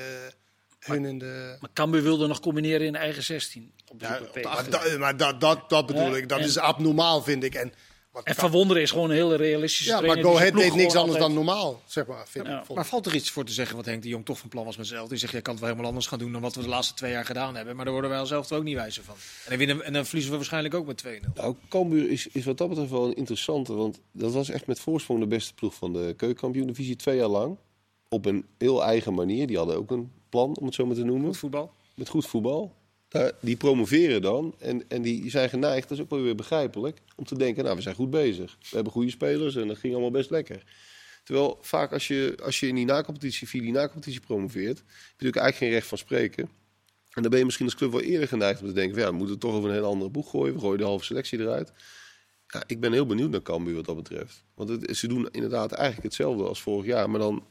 hun in de. Maar Cambuur wilde nog combineren in eigen 16. Op Ja, op de Maar, da- maar dat, dat, dat bedoel Ja, ik. Dat en- is abnormaal, vind ik. En, En kan- Van Wonderen is gewoon een hele realistische ja, maar trainer. Go zijn Ahead deed niks anders dan normaal, zeg maar. Vind Ja. ik, vond Maar valt er iets voor te zeggen wat Henk de Jong toch van plan was met zelf? Die zegt, jij kan het wel helemaal anders gaan doen dan wat we de laatste twee jaar gedaan hebben. Maar daar worden wij zelf ook niet wijzer van. En dan, winnen, en dan verliezen we waarschijnlijk ook met 2-0. Nou, Cambuur is, is wat dat betreft wel een interessante. Want dat was echt met voorsprong de beste ploeg van de keukenkampioen-divisie twee jaar lang. Op een heel eigen manier. Die hadden ook een plan, om het zo maar te noemen. Goed voetbal. met goed voetbal. Die promoveren dan en, en die zijn geneigd, dat is ook wel weer begrijpelijk, om te denken, nou we zijn goed bezig. We hebben goede spelers en dat ging allemaal best lekker. Terwijl vaak als je, als je in die nacompetitie, via die nacompetitie promoveert, heb je natuurlijk eigenlijk geen recht van spreken. En dan ben je misschien als club wel eerder geneigd om te denken, ja, we moeten toch over een hele andere boeg gooien. We gooien de halve selectie eruit. Ja, ik ben heel benieuwd naar Cambuur wat dat betreft. Want het, ze doen inderdaad eigenlijk hetzelfde als vorig jaar, maar dan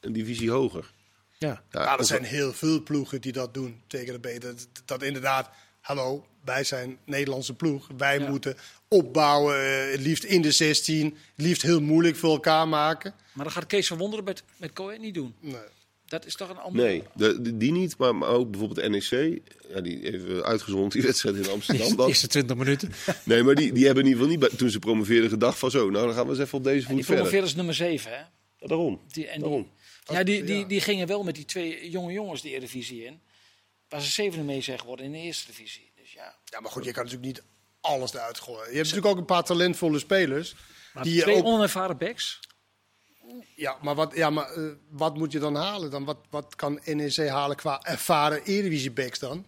een divisie hoger. Ja. Ja, Ja, er zijn heel veel ploegen die dat doen tegen de beter. Dat, dat inderdaad, hallo, wij zijn Nederlandse ploeg. Wij Ja. moeten opbouwen, eh, het liefst in de 16. Het liefst heel moeilijk voor elkaar maken. Maar dat gaat Kees van Wonderen met, met niet doen. Nee. Dat is toch een andere... Nee, de, de- die niet, maar, maar ook bijvoorbeeld NEC. Ja, die even uitgezond die wedstrijd in Amsterdam. De dan. eerste 20 minuten. Nee, maar die, die hebben in ieder geval niet, bij- toen ze promoveerden, gedacht van zo, nou dan gaan we eens even op deze En die voet verder. promoveerde is nummer 7, hè? Ja, daarom. Die, en die. Ja, die, die, die gingen wel met die twee jonge jongens de Eredivisie in. Waar ze zevende mee zijn geworden in de eerste divisie. Dus ja, Ja, maar goed, je kan natuurlijk niet alles eruit gooien. Je hebt natuurlijk ook een paar talentvolle spelers. maar Die twee ook- onervaren backs. Ja, maar wat, ja, maar, eh, wat moet je dan halen? Dan? Wat, wat kan NEC halen qua ervaren Eredivisie-backs dan?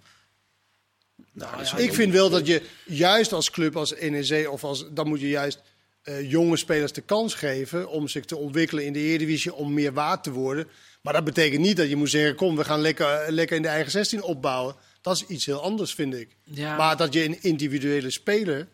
Nou, ja, Ik vind wel dat je juist als club, als NEC, of als, dan moet je juist eh, jonge spelers de kans geven om zich te ontwikkelen in de Eredivisie, om meer waard te worden. Maar dat betekent niet dat je moet zeggen, kom, we gaan lekker, lekker in de eigen 16 opbouwen. Dat is iets heel anders, vind ik. Ja. Maar dat je een individuele speler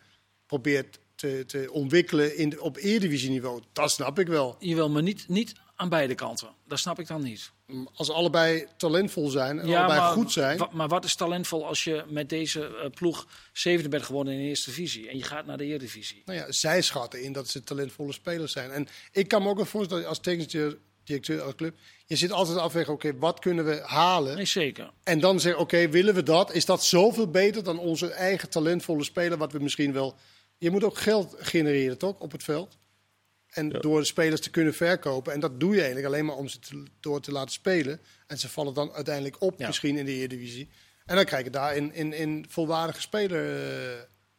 probeert te, te ontwikkelen in, op Eredivisie-niveau, dat snap ik wel. Jawel, maar niet, niet aan beide kanten. Dat snap ik dan niet. Als allebei talentvol zijn en allebei maar, goed zijn. maar wat is talentvol als je met deze eh, ploeg zevende bent geworden in de eerste divisie en je gaat naar de Eredivisie? Nou ja, zij schatten in dat ze talentvolle spelers zijn. En ik kan me ook wel voorstellen, als technisch directeur als club, je zit altijd afwegen, oké, wat kunnen we halen? Nee, zeker. En dan zeggen, oké, willen we dat? Is dat zoveel beter dan onze eigen talentvolle speler, wat we misschien wel... Je moet ook geld genereren, toch, op het veld? En door de spelers te kunnen verkopen. En dat doe je eigenlijk alleen maar om ze te- door te laten spelen. En ze vallen dan uiteindelijk op, Ja. misschien in de Eredivisie. En dan krijg je daar in, in, in volwaardige speler eh,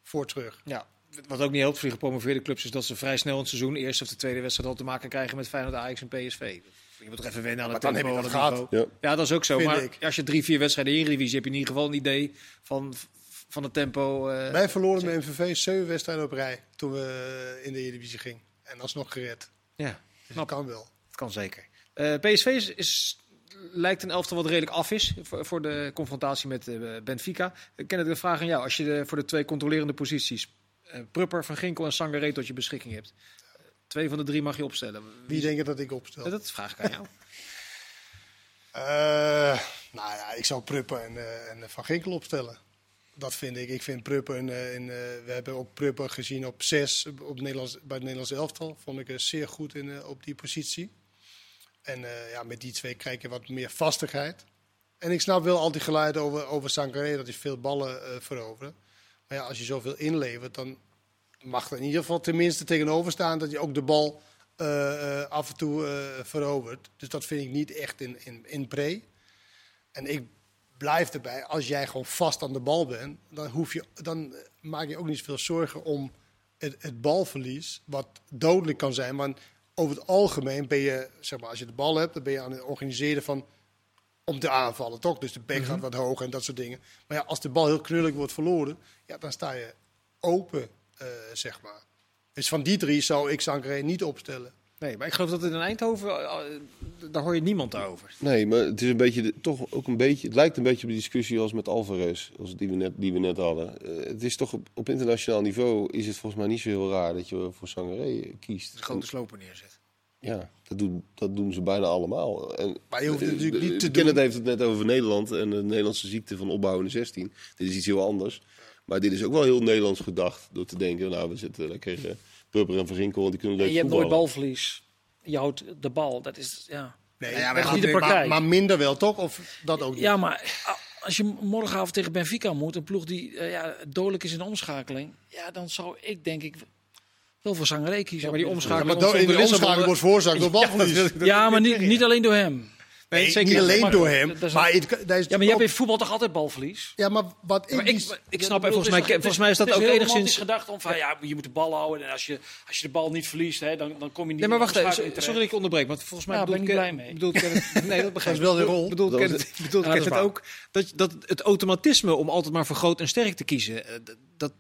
voor terug. Ja. Wat ook niet helpt voor die gepromoveerde clubs is dat ze vrij snel in het seizoen, de eerste of de tweede wedstrijd, al te maken krijgen met Feyenoord, Ajax en PSV. Je moet toch even wennen aan het Maar dan heb je dat het gehad. niveau. Ja. dat is ook zo. Vind maar ik. als je drie, vier wedstrijden Eredivisie heb je in ieder geval een idee van, van het tempo. eh, Wij verloren met MVV zeven wedstrijden op rij toen we in de Eredivisie gingen. En alsnog gered. ja, Dus dat kan wel. dat kan zeker. Eh, PSV is, is, lijkt een elftal wat redelijk af is voor, voor de confrontatie met eh, Benfica. Ik ken het de vraag aan jou. Als je de, voor de twee controlerende posities, eh, Prupper, Van Ginkel en Sangaré tot je beschikking hebt. eh, Twee van de drie mag je opstellen. Wie denk je dat ik opstel? Dat vraag ik aan jou. Eh, nou ja, ik zou Pruppen en, eh, en Van Ginkel opstellen. Dat vind ik. Ik vind Pruppen, eh, in, eh, we hebben ook Pruppen gezien op zes op Nederlands, bij het Nederlands elftal. Vond ik eh, zeer goed in, eh, op die positie. En eh, ja, met die twee krijg je wat meer vastigheid. En ik snap wel al die geluiden over, over Sankaré, dat hij veel ballen eh veroveren. Maar ja, als je zoveel inlevert, dan mag er in ieder geval tenminste tegenover staan dat je ook de bal eh, eh, af en toe eh, verovert. Dus dat vind ik niet echt in, in, in pre. En ik blijf erbij, als jij gewoon vast aan de bal bent, dan, hoef je, dan eh, maak je ook niet zoveel zorgen om het, het balverlies, wat dodelijk kan zijn. Maar over het algemeen ben je, zeg maar, als je de bal hebt, dan ben je aan het organiseren van om te aanvallen, toch? Dus de bek gaat wat hoger en dat soort dingen. Maar ja, als de bal heel knullig wordt verloren, ja, dan sta je open, eh, zeg maar. Dus van die drie zou ik Sankaré niet opstellen. Nee, maar ik geloof dat in Eindhoven, eh, eh, daar hoor je niemand over. Nee, maar het is een beetje, de- toch ook een beetje, het lijkt een beetje op de discussie als met Alvarez, als die we net, die we net hadden. Eh, het is toch op, op internationaal niveau is het volgens mij niet zo heel raar dat je voor Sangaré kiest. Een grote sloper neerzet. Ja, dat doen, dat doen ze bijna allemaal. En, Maar je hoeft het natuurlijk niet te Kenneth doen. heeft het net over Nederland en de Nederlandse ziekte van opbouwende 16. Dit is iets heel anders. Maar dit is ook wel heel Nederlands gedacht. Door te denken, nou, we zitten lekker Purper en Verginkel, want die kunnen En je hebt nooit balverlies. Je houdt de bal. Dat is, ja. Nee, Nou ja, maar, niet de maar, praktijk. maar minder wel, toch? Of dat ook niet? ja, maar als je morgenavond tegen Benfica moet, een ploeg die eh, ja, dodelijk is in de omschakeling, ja, dan zou ik denk ik wel voor Sangaré kiezen. Ja, maar die Ja, omschakeling... maar in de omschakeling wordt veroorzaakt door balverlies. Ja, maar niet, niet alleen door hem. Nee, Nee, zeker niet alleen maar- door hem. maar een- het, is Ja, maar je hebt in voetbal toch altijd balverlies? ja, maar wat ik, Maar ik, ik snap, bedoel, volgens mij, het is- volgens mij is dat het ook enigszins... gedacht om van ja, je moet de bal houden en als je, als je de bal niet verliest, hè, dan, dan kom je niet Nee, maar wacht even. Sorry dat ik je onderbreek, want volgens mij Ja, bedoelt ben ik blij mee. Kenneth- nee, dat begrijp Dat is wel de rol. Is Kenneth waar. ook dat, dat het automatisme om altijd maar voor groot en sterk te kiezen, eh, dat,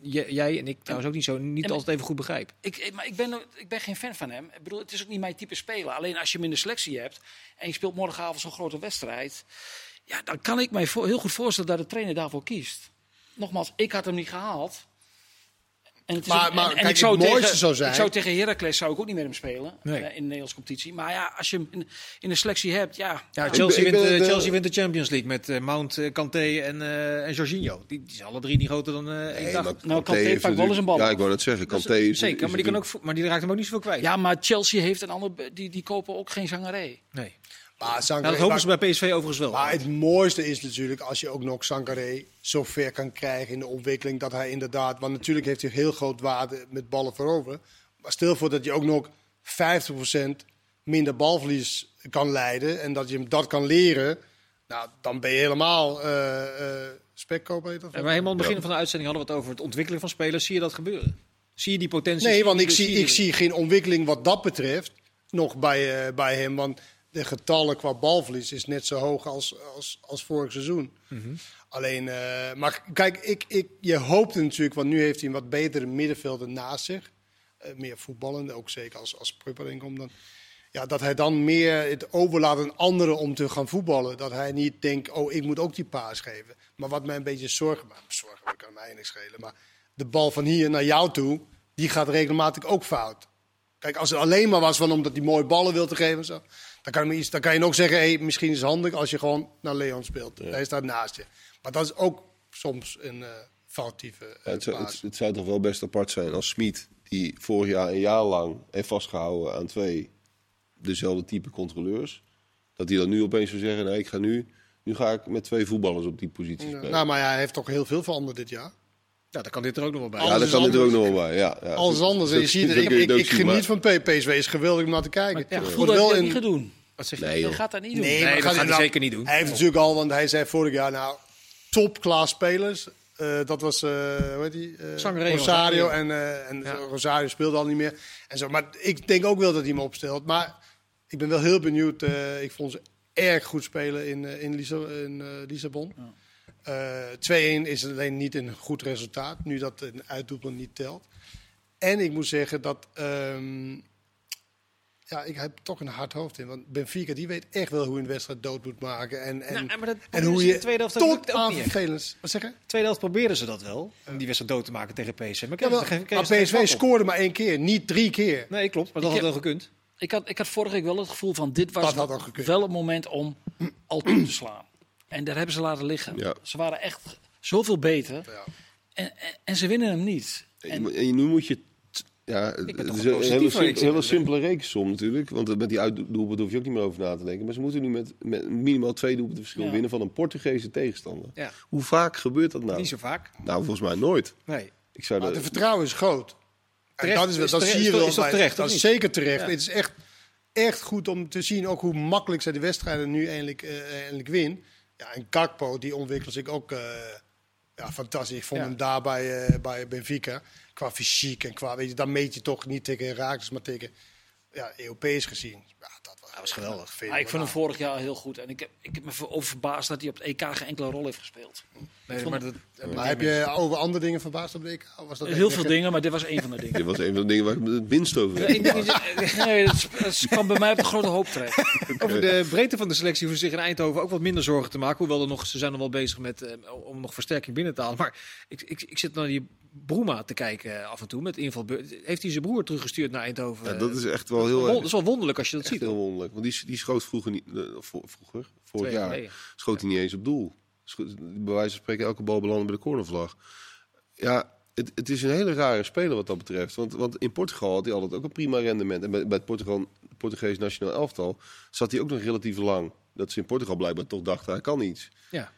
jij en ik trouwens ook niet zo, niet altijd even goed begrijpen. Ik, ik- maar ik ben, ik ben geen fan van hem. Ik bedoel, het is ook niet mijn type speler. Alleen als je hem in de selectie hebt en je speelt morgenavond zo'n grote wedstrijd, ja, dan kan ik mij heel goed voorstellen dat de trainer daarvoor kiest. Nogmaals, ik had hem niet gehaald. En het is Maar- ook- maar en, en kijk, ik zou het mooiste tegen, zou zijn- Ik zou tegen Heracles zou ik ook niet met hem spelen Nee. eh, in de Nederlandse competitie. Maar ja, als je hem in, in de selectie hebt, ja. Ja, ik Chelsea, ik wint, het, Chelsea eh, wint de Champions League met eh, Mount, Kanté en, eh, en Jorginho. Die, die zijn alle drie niet groter dan eh Nee, dag. maar Nou, Kanté pakt wel eens een bal Ja, ik wou zeggen, Dat is- Kanté is- Zeker, is maar die, kan ook, maar die raakt hem ook niet zoveel kwijt. Ja, maar Chelsea heeft een ander, die, die kopen ook geen zangeré. Nee. Maar Sangaré, Nou, dat hopen ze bij PSV overigens wel. Maar het mooiste is natuurlijk als je ook nog Sangaré zo ver kan krijgen in de ontwikkeling dat hij inderdaad, want natuurlijk heeft hij heel groot waarde met ballen voorover. Maar stel voor dat je ook nog 50% minder balverlies kan leiden en dat je hem dat kan leren, nou, dan ben je helemaal heet dat? Ja, maar helemaal aan het begin van de uitzending hadden we het over het ontwikkelen van spelers. Zie je dat gebeuren? Zie je die potentie? Nee, want ik zie, ik zie geen ontwikkeling wat dat betreft nog bij, eh, bij hem. Want de getallen qua balverlies is net zo hoog als, als, als vorig seizoen. Alleen, eh, maar kijk, ik, ik, je hoopt natuurlijk, want nu heeft hij een wat betere middenvelder naast zich. Eh, meer voetballen, ook zeker als, als Prupper inkomt. Dan, ja, dat hij dan meer het overlaat aan anderen om te gaan voetballen. Dat hij niet denkt, oh, ik moet ook die paas geven. Maar wat mij een beetje zorgen maakt, zorgen kan mij niks schelen. Maar de bal van hier naar jou toe, die gaat regelmatig ook fout. Kijk, als het alleen maar was van omdat hij mooie ballen wil te geven, en zo, dan, kan je dan kan je nog zeggen, hey, misschien is het handig als je gewoon naar Leon speelt. Hij staat naast je. Maar dat is ook soms een eh foutieve eh, Ja, het, zou, het, het zou toch wel best apart zijn als Smit, die vorig jaar een jaar lang heeft vastgehouden aan twee dezelfde type controleurs, dat hij dan nu opeens zou zeggen: nee, ik ga nu, nu ga ik met twee voetballers op die positie Ja, spelen. nou, maar ja, hij heeft toch heel veel veranderd dit jaar. Ja, dan kan dit er ook nog wel bij. alles ja, dat kan er ook anders. nog wel bij. Ja, ja. Alles anders. En je ziet, het, ik, je ik, geniet maar- van PSV. is geweldig om naar te kijken. Ja, gevoel wordt dat een- niet gaat doen. Wat zeg je? Nee, gaat dat niet doen. Nee, dat gaat hij nou- zeker niet doen. Hij heeft natuurlijk al, want hij zei vorig jaar, nou, topklaas spelers. Eh, dat was, eh hoe heet die? Eh, Rosario. Rosario. En, eh, en Ja. Rosario speelde al niet meer. En zo. Maar ik denk ook wel dat hij hem opstelt. Maar ik ben wel heel benieuwd. eh, ik vond ze erg goed spelen in, eh, in, Lissa- in eh, Lissabon. Eh 2-1 is alleen niet een goed resultaat. Nu dat een uitdoelpunt niet telt. En ik moet zeggen dat... ehm, ja, ik heb toch een hard hoofd in. Want Benfica die weet echt wel hoe een wedstrijd dood moet maken. En, en, Nou, maar dat en hoe in je de tweede helft tot aan vervelend... Wat zeg je? tweede helft proberen ze dat wel. Om die wedstrijd dood te maken tegen PSV. Maar, Ja, wel, maar PSV scoorde maar één keer, niet drie keer. Nee, klopt. Maar dat Ik had heb- wel gekund. Ik had, ik had vorige week wel het gevoel van dit was wel het moment om al toe te slaan. En daar hebben ze laten liggen. Ja. Ze waren echt zoveel beter. Ja. En, en, en ze winnen hem niet. En, nu moet je. t- Ja, het ben toch is een hele, sim- simpele rekensom natuurlijk. Want met die uitdoelpunt hoef je ook niet meer over na te denken. Maar ze moeten nu met, met minimaal twee doelpunten verschil Ja. winnen van een Portugese tegenstander. Ja. Hoe vaak gebeurt dat nou? Niet zo vaak. Nou, volgens mij nooit. Nee. Ik zou Maar dat, de vertrouwen is groot. En dat is, dat terecht- zie je is wel. bij- terecht, dat is zeker terecht. Ja. Het is echt, echt goed om te zien ook hoe makkelijk zij de wedstrijden nu eindelijk, eh eindelijk win. Ja, en Kakpo, die ontwikkelt zich ook eh, ja, fantastisch. Ik vond Ja. hem daar bij, eh, bij Benfica. Qua fysiek en qua, weet je, dan meet je toch niet tegen Herakles, maar tegen ja, Europees gezien. Ja, dat was, was geweldig. Ja, ik vond hem vorig jaar heel goed. En ik heb, ik heb me over verbaasd dat hij op het EK geen enkele rol heeft gespeeld. Nee, maar dat, Maar heb je over andere dingen verbaasd op de WK? Of Was dat Heel echt- veel dingen, maar dit was één van de dingen. dit was een van de dingen waar ik het minst over heb. Nee, dat, dat kwam bij mij op een grote hoop terecht. Over de breedte van de selectie hoeven ze zich in Eindhoven ook wat minder zorgen te maken. Hoewel er nog, ze zijn nog wel bezig met eh, om nog versterking binnen te halen. Maar ik, ik, ik zit naar die Broema te kijken eh, af en toe met inval. Heeft hij zijn broer teruggestuurd naar Eindhoven? Ja, dat is echt wel heel dat is wel wonderlijk als je dat Echt ziet. heel hoor. Wonderlijk. Want die, die schoot vroeger niet, eh, vroeger, vorig Twee jaar schoot hij niet eens op doel. Bij wijze van spreken elke bal belandde bij de cornervlag. Ja, het, het is een hele rare speler wat dat betreft. Want, want in Portugal had hij altijd ook een prima rendement. En bij, bij het Portugal, Portugees nationaal elftal zat hij ook nog relatief lang. Dat ze in Portugal blijkbaar toch dachten, hij kan iets. Ja.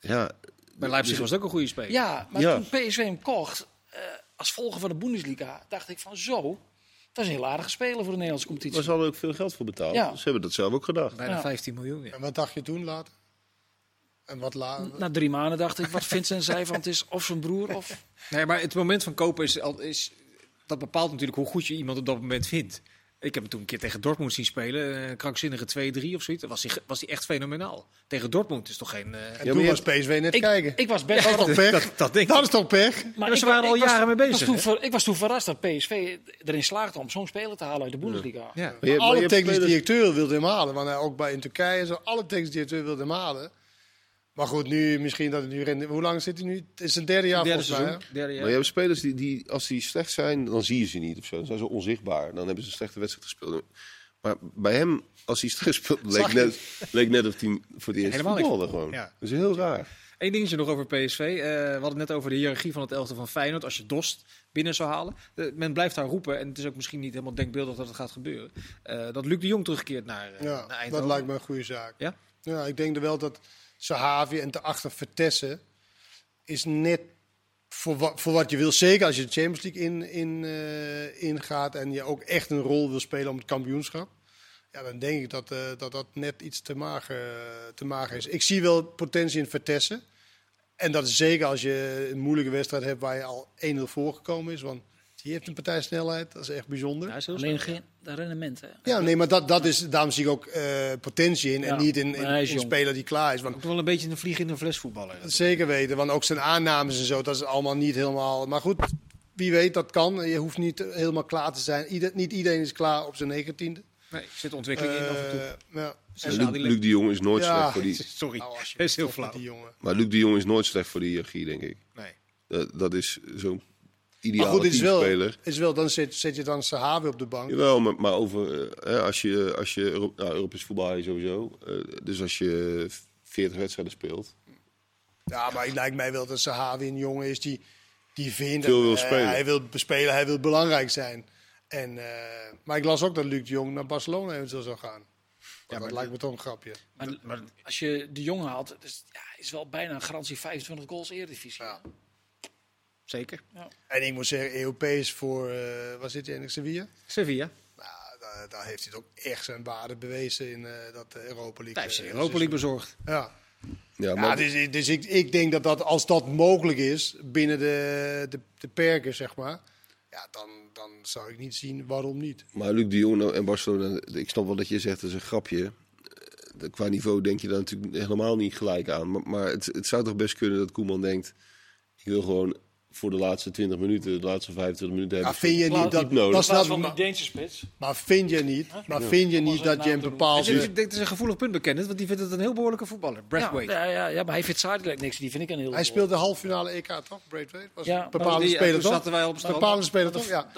Ja, Bij Leipzig dus- was het ook een goede speler. Ja, maar Ja. toen PSV hem kocht, eh, als volger van de Bundesliga, dacht ik van zo, dat is een heel aardige speler voor de Nederlandse competitie. maar ze hadden ook veel geld voor betaald. Ja. Ze hebben dat zelf ook gedacht. Bijna Ja. 15 miljoen. Ja. En wat dacht je toen later? En wat later? Na drie maanden dacht ik, wat Vincent zei van het is of zijn broer of... Nee, maar het moment van kopen is, al- is. Dat bepaalt natuurlijk hoe goed je iemand op dat moment vindt. Ik heb hem toen een keer tegen Dortmund zien spelen. Een krankzinnige 2-3 of zoiets. Dan was hij, was hij echt fenomenaal. Tegen Dortmund is toch geen. eh, En toen was PSV net Ik, kijken. ik was best... dat is toch pech? dat, dat denk ik. Dat is toch pech? Maar ze ik- waren al ik was- jaren mee was bezig, toen hè? ver- ik was toen verrast dat PSV erin slaagde om zo'n speler te halen uit de Bundesliga. Ja. Maar je, maar je alle hebt technisch spelers- directeur wilde hem halen. Want hij ook bij in Turkije, zo, alle technisch directeur wilde hem halen. Maar goed, nu misschien dat het nu rende. Hoe lang zit hij nu? Het is een derde jaar Derde volgens mij. Derde jaar. Maar je hebt spelers die, die, als die slecht zijn, dan zie je ze niet of zo. Dan zijn ze onzichtbaar. Dan hebben ze een slechte wedstrijd gespeeld. Maar bij hem, als hij stress speelt, leek net, leek net of hij voor het eerst voetbalde voetbal. gewoon. Ja. Dat is heel raar. Eén dingetje nog over PSV. Eh, we hadden het net over de hiërarchie van het elftal van Feyenoord. Als je Dost binnen zou halen. Eh, men blijft daar roepen. En het is ook misschien niet helemaal denkbeeldig dat het gaat gebeuren. eh, dat Luc de Jong terugkeert naar, Ja, naar dat Eindhoven. lijkt me een goede zaak. Ja? Ja, ik denk er wel dat Sahavi en daarachter Vertessen is net voor wat, voor wat je wil. Zeker als je de Champions League in, in, eh, ingaat en je ook echt een rol wil spelen om het kampioenschap. Ja, dan denk ik dat eh, dat, dat net iets te mager, eh, te mager is. Ik zie wel potentie in Vertessen. En dat is zeker als je een moeilijke wedstrijd hebt waar je al 1-0 voorgekomen is. Want die heeft een partij snelheid, dat is echt bijzonder. Ja, is Alleen geen de rendement. Hè. Ja, nee, maar dat, dat is, daarom zie ik ook eh, potentie in. Ja, En niet in, een speler die klaar is. Want Ook wel een beetje een vlieg in een fles voetballer. zeker weten, want ook zijn aannames en zo, dat is allemaal niet helemaal. Maar goed, wie weet, dat kan. Je hoeft niet helemaal klaar te zijn. Ieder, niet iedereen is klaar op zijn negentiende. Nee, er zit ontwikkeling in af en toe. Eh, ja. En Luc, die Luc de Jong is nooit Ja. slecht voor die. Sorry, Nou, is heel flauw. Die jongen. Maar Luc de Jong is nooit slecht voor die hiërarchie, denk ik. Nee. Dat, dat is zo'n Maar ideale goed, het is wel, is wel dan zet, zet je dan Sahavi op de bank. Jawel, maar, maar over eh, hè, als je, als je nou, Europees voetbal sowieso. Eh, dus als je 40 wedstrijden speelt. Ja, maar het lijkt mij wel dat Sahavi een jongen is die, die vindt. Veel wil eh, spelen. Hij wil bespelen, hij wil belangrijk zijn. En, eh, maar ik las ook dat Luc de Jong naar Barcelona eventueel zou gaan. Ja, maar dat lijkt me toch een grapje. Maar, maar als je de jongen haalt, is, ja, is wel bijna een garantie 25 goals Eredivisie. Ja. Zeker. En ik moet zeggen, Europees voor, eh waar zit hij in Sevilla? Sevilla. Nou, daar, daar heeft hij ook echt zijn waarde bewezen in eh, dat Europa League. Daar heeft eh, Europa League bezorgd. Ja, Ja, ja maar dus, dus ik, ik denk dat, dat als dat mogelijk is binnen de, de, de perken, zeg maar, ja, dan, dan zou ik niet zien waarom niet. Maar Luc de Jong en Barcelona, ik snap wel dat je zegt, dat is een grapje. Qua niveau denk je daar natuurlijk helemaal niet gelijk aan. Maar, maar het, het zou toch best kunnen dat Koeman denkt, ik wil gewoon voor de laatste 20 minuten, de laatste 25 minuten hebben. vind je niet dat, nodig. dat snap van de maar, Deense spits. maar vind je niet, maar vind je niet dat je een bepaalde... Ik denk dat is een gevoelig punt bekend, want die vindt het een heel behoorlijke voetballer. Braithwaite. ja, ja, ja, maar hij vindt Zadelijk niks. Die vind ik een heel Hij speelde de halve finale EK, toch? Braithwaite was Ja, een bepaalde speler, toch? zaten wij al op bepaalde speler, toch? Ja.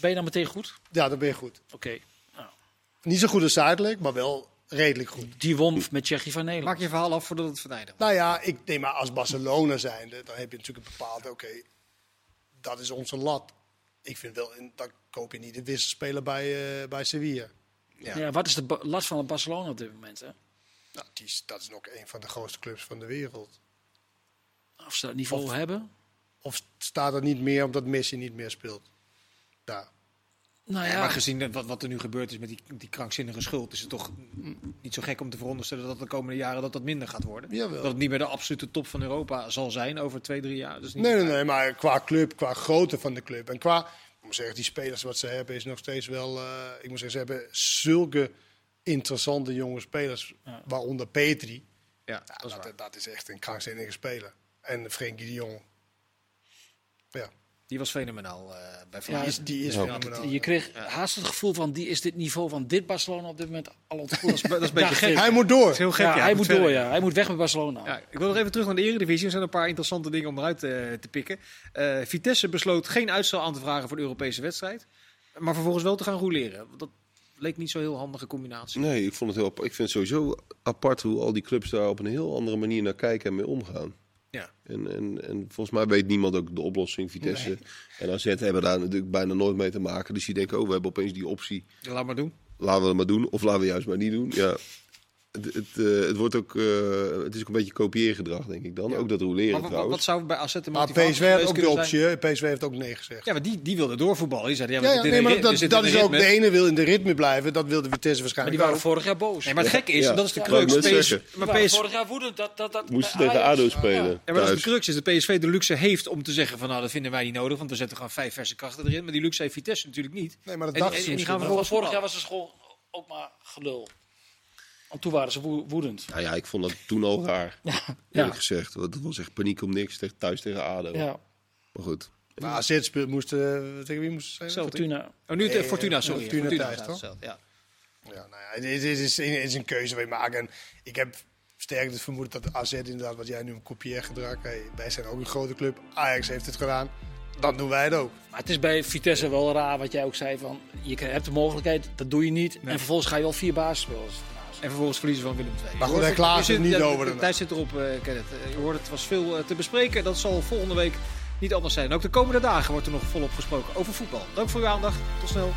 Ben je dan meteen goed? ja, dan ben je goed. Oké. Niet zo goed als Zuidelijk, maar wel redelijk goed. Die won met Tsjechië van Nederland. Maak je verhaal af voordat het vernijdert. Nou ja, ik denk maar als Barcelona zijnde, dan heb je natuurlijk een bepaalde, oké, dat is onze lat. Ik vind wel, dan koop je niet een wisselspeler bij, eh, bij Sevilla. Ja. wat is de last van Barcelona op dit moment? Hè? Nou, die is, dat is ook een van de grootste clubs van de wereld. Of ze dat niveau hebben? Of staat er niet meer omdat Messi niet meer speelt? Ja. Nou Ja, ja, maar gezien dat- wat, wat er nu gebeurd is met die, die krankzinnige schuld, is het toch niet zo gek om te veronderstellen dat de komende jaren dat dat minder gaat worden. Jawel. Dat het niet meer de absolute top van Europa zal zijn over twee, drie jaar. Dus niet Nee, nee, nee, maar qua club, qua grootte van de club. En qua, ik moet zeggen, die spelers wat ze hebben is nog steeds wel... eh, ik moet zeggen, ze hebben zulke interessante jonge spelers, Ja. waaronder Petri. Ja, Ja, dat is dat, dat is echt een krankzinnige speler. En Frenkie de Jong. Ja, Die was fenomenaal eh, bij Vlaanderen. die is, die is Ja. fenomenaal. je kreeg haast het gevoel van die is dit niveau van dit Barcelona op dit moment al het goed. Dat is een beetje gek. Hij moet door. Dat is heel gek. ja, ja, hij moet verder. door, ja. Hij moet weg met Barcelona. Ja, ik wil nog even terug naar de Eredivisie. Er zijn een paar interessante dingen om eruit eh, te pikken. Eh, Vitesse besloot geen uitstel aan te vragen voor de Europese wedstrijd. Maar vervolgens wel te gaan roleren. Dat leek niet zo'n heel handige combinatie. Nee, ik vond het heel. Ik vind het sowieso apart hoe al die clubs daar op een heel andere manier naar kijken en mee omgaan. Ja. En, en, en volgens mij weet niemand ook de oplossing. Vitesse en AZ hebben daar natuurlijk bijna nooit mee te maken. Dus die denken, oh, we hebben opeens die optie. Laat maar doen. Laten we het maar doen. Of laten we juist maar niet doen. Ja. Het, het, eh, het, wordt ook, eh, het is ook een beetje kopieergedrag, denk ik dan. Ja. Ook dat roleren Maar wat, wat trouwens. zou bij AZ de Maar motivatie PSV had ook de zijn? optie. PSV heeft ook nee gezegd. Ja, maar die, die wilde doorvoetballen. Die zeiden, ja, Ja, nee, maar dat, dat is ook de ene wil in de ritme blijven. Dat wilde Vitesse Maar die waarschijnlijk waren ook. vorig jaar boos. Nee, maar het gekke is, dat is de crux. wou ik net PS, zeggen. Die maar waren PS, vorig jaar woedend dat, dat, dat Moesten tegen ADO spelen. Ja, maar dat is de crux is. De PSV de luxe heeft om te zeggen van nou, dat vinden wij niet nodig. Want we zetten gewoon vijf verse krachten erin. Maar die luxe heeft Vitesse natuurlijk niet. Nee, maar dat en- ze vorig jaar was het gewoon ook maar gelul. Want toen waren ze woe- woedend. Nou ja, ik vond dat toen al raar. Ja. Eerlijk gezegd. Want Dat was echt paniek om niks tegen, thuis tegen ADO. Ja, Maar goed. Maar AZ speelt, moest, eh, tegen wie moest het zijn? Fortuna. Oh, nu Nee, eh, Fortuna, sorry. Fortuna Fortuna thuis, toch? Ja. Ja, nou ja, het, is, het is, het is een keuze waar je maakt. En ik heb sterk het vermoeden dat AZ inderdaad, wat jij nu een kopieergedrag. Hey, wij zijn ook een grote club. Ajax heeft het gedaan. dan doen wij het ook. Maar het is bij Vitesse wel raar wat jij ook zei. Van, je hebt de mogelijkheid, dat doe je niet. En vervolgens ga je wel vier basisspelers ernaast. En vervolgens verliezen van Willem II. Maar goed, het- ze je niet over De tijd zit erop, eh Kenneth. Eh, Je hoort het, was veel eh, te bespreken. Dat zal volgende week niet anders zijn. Ook de komende dagen wordt er nog volop gesproken over voetbal. Dank voor uw aandacht. Tot snel.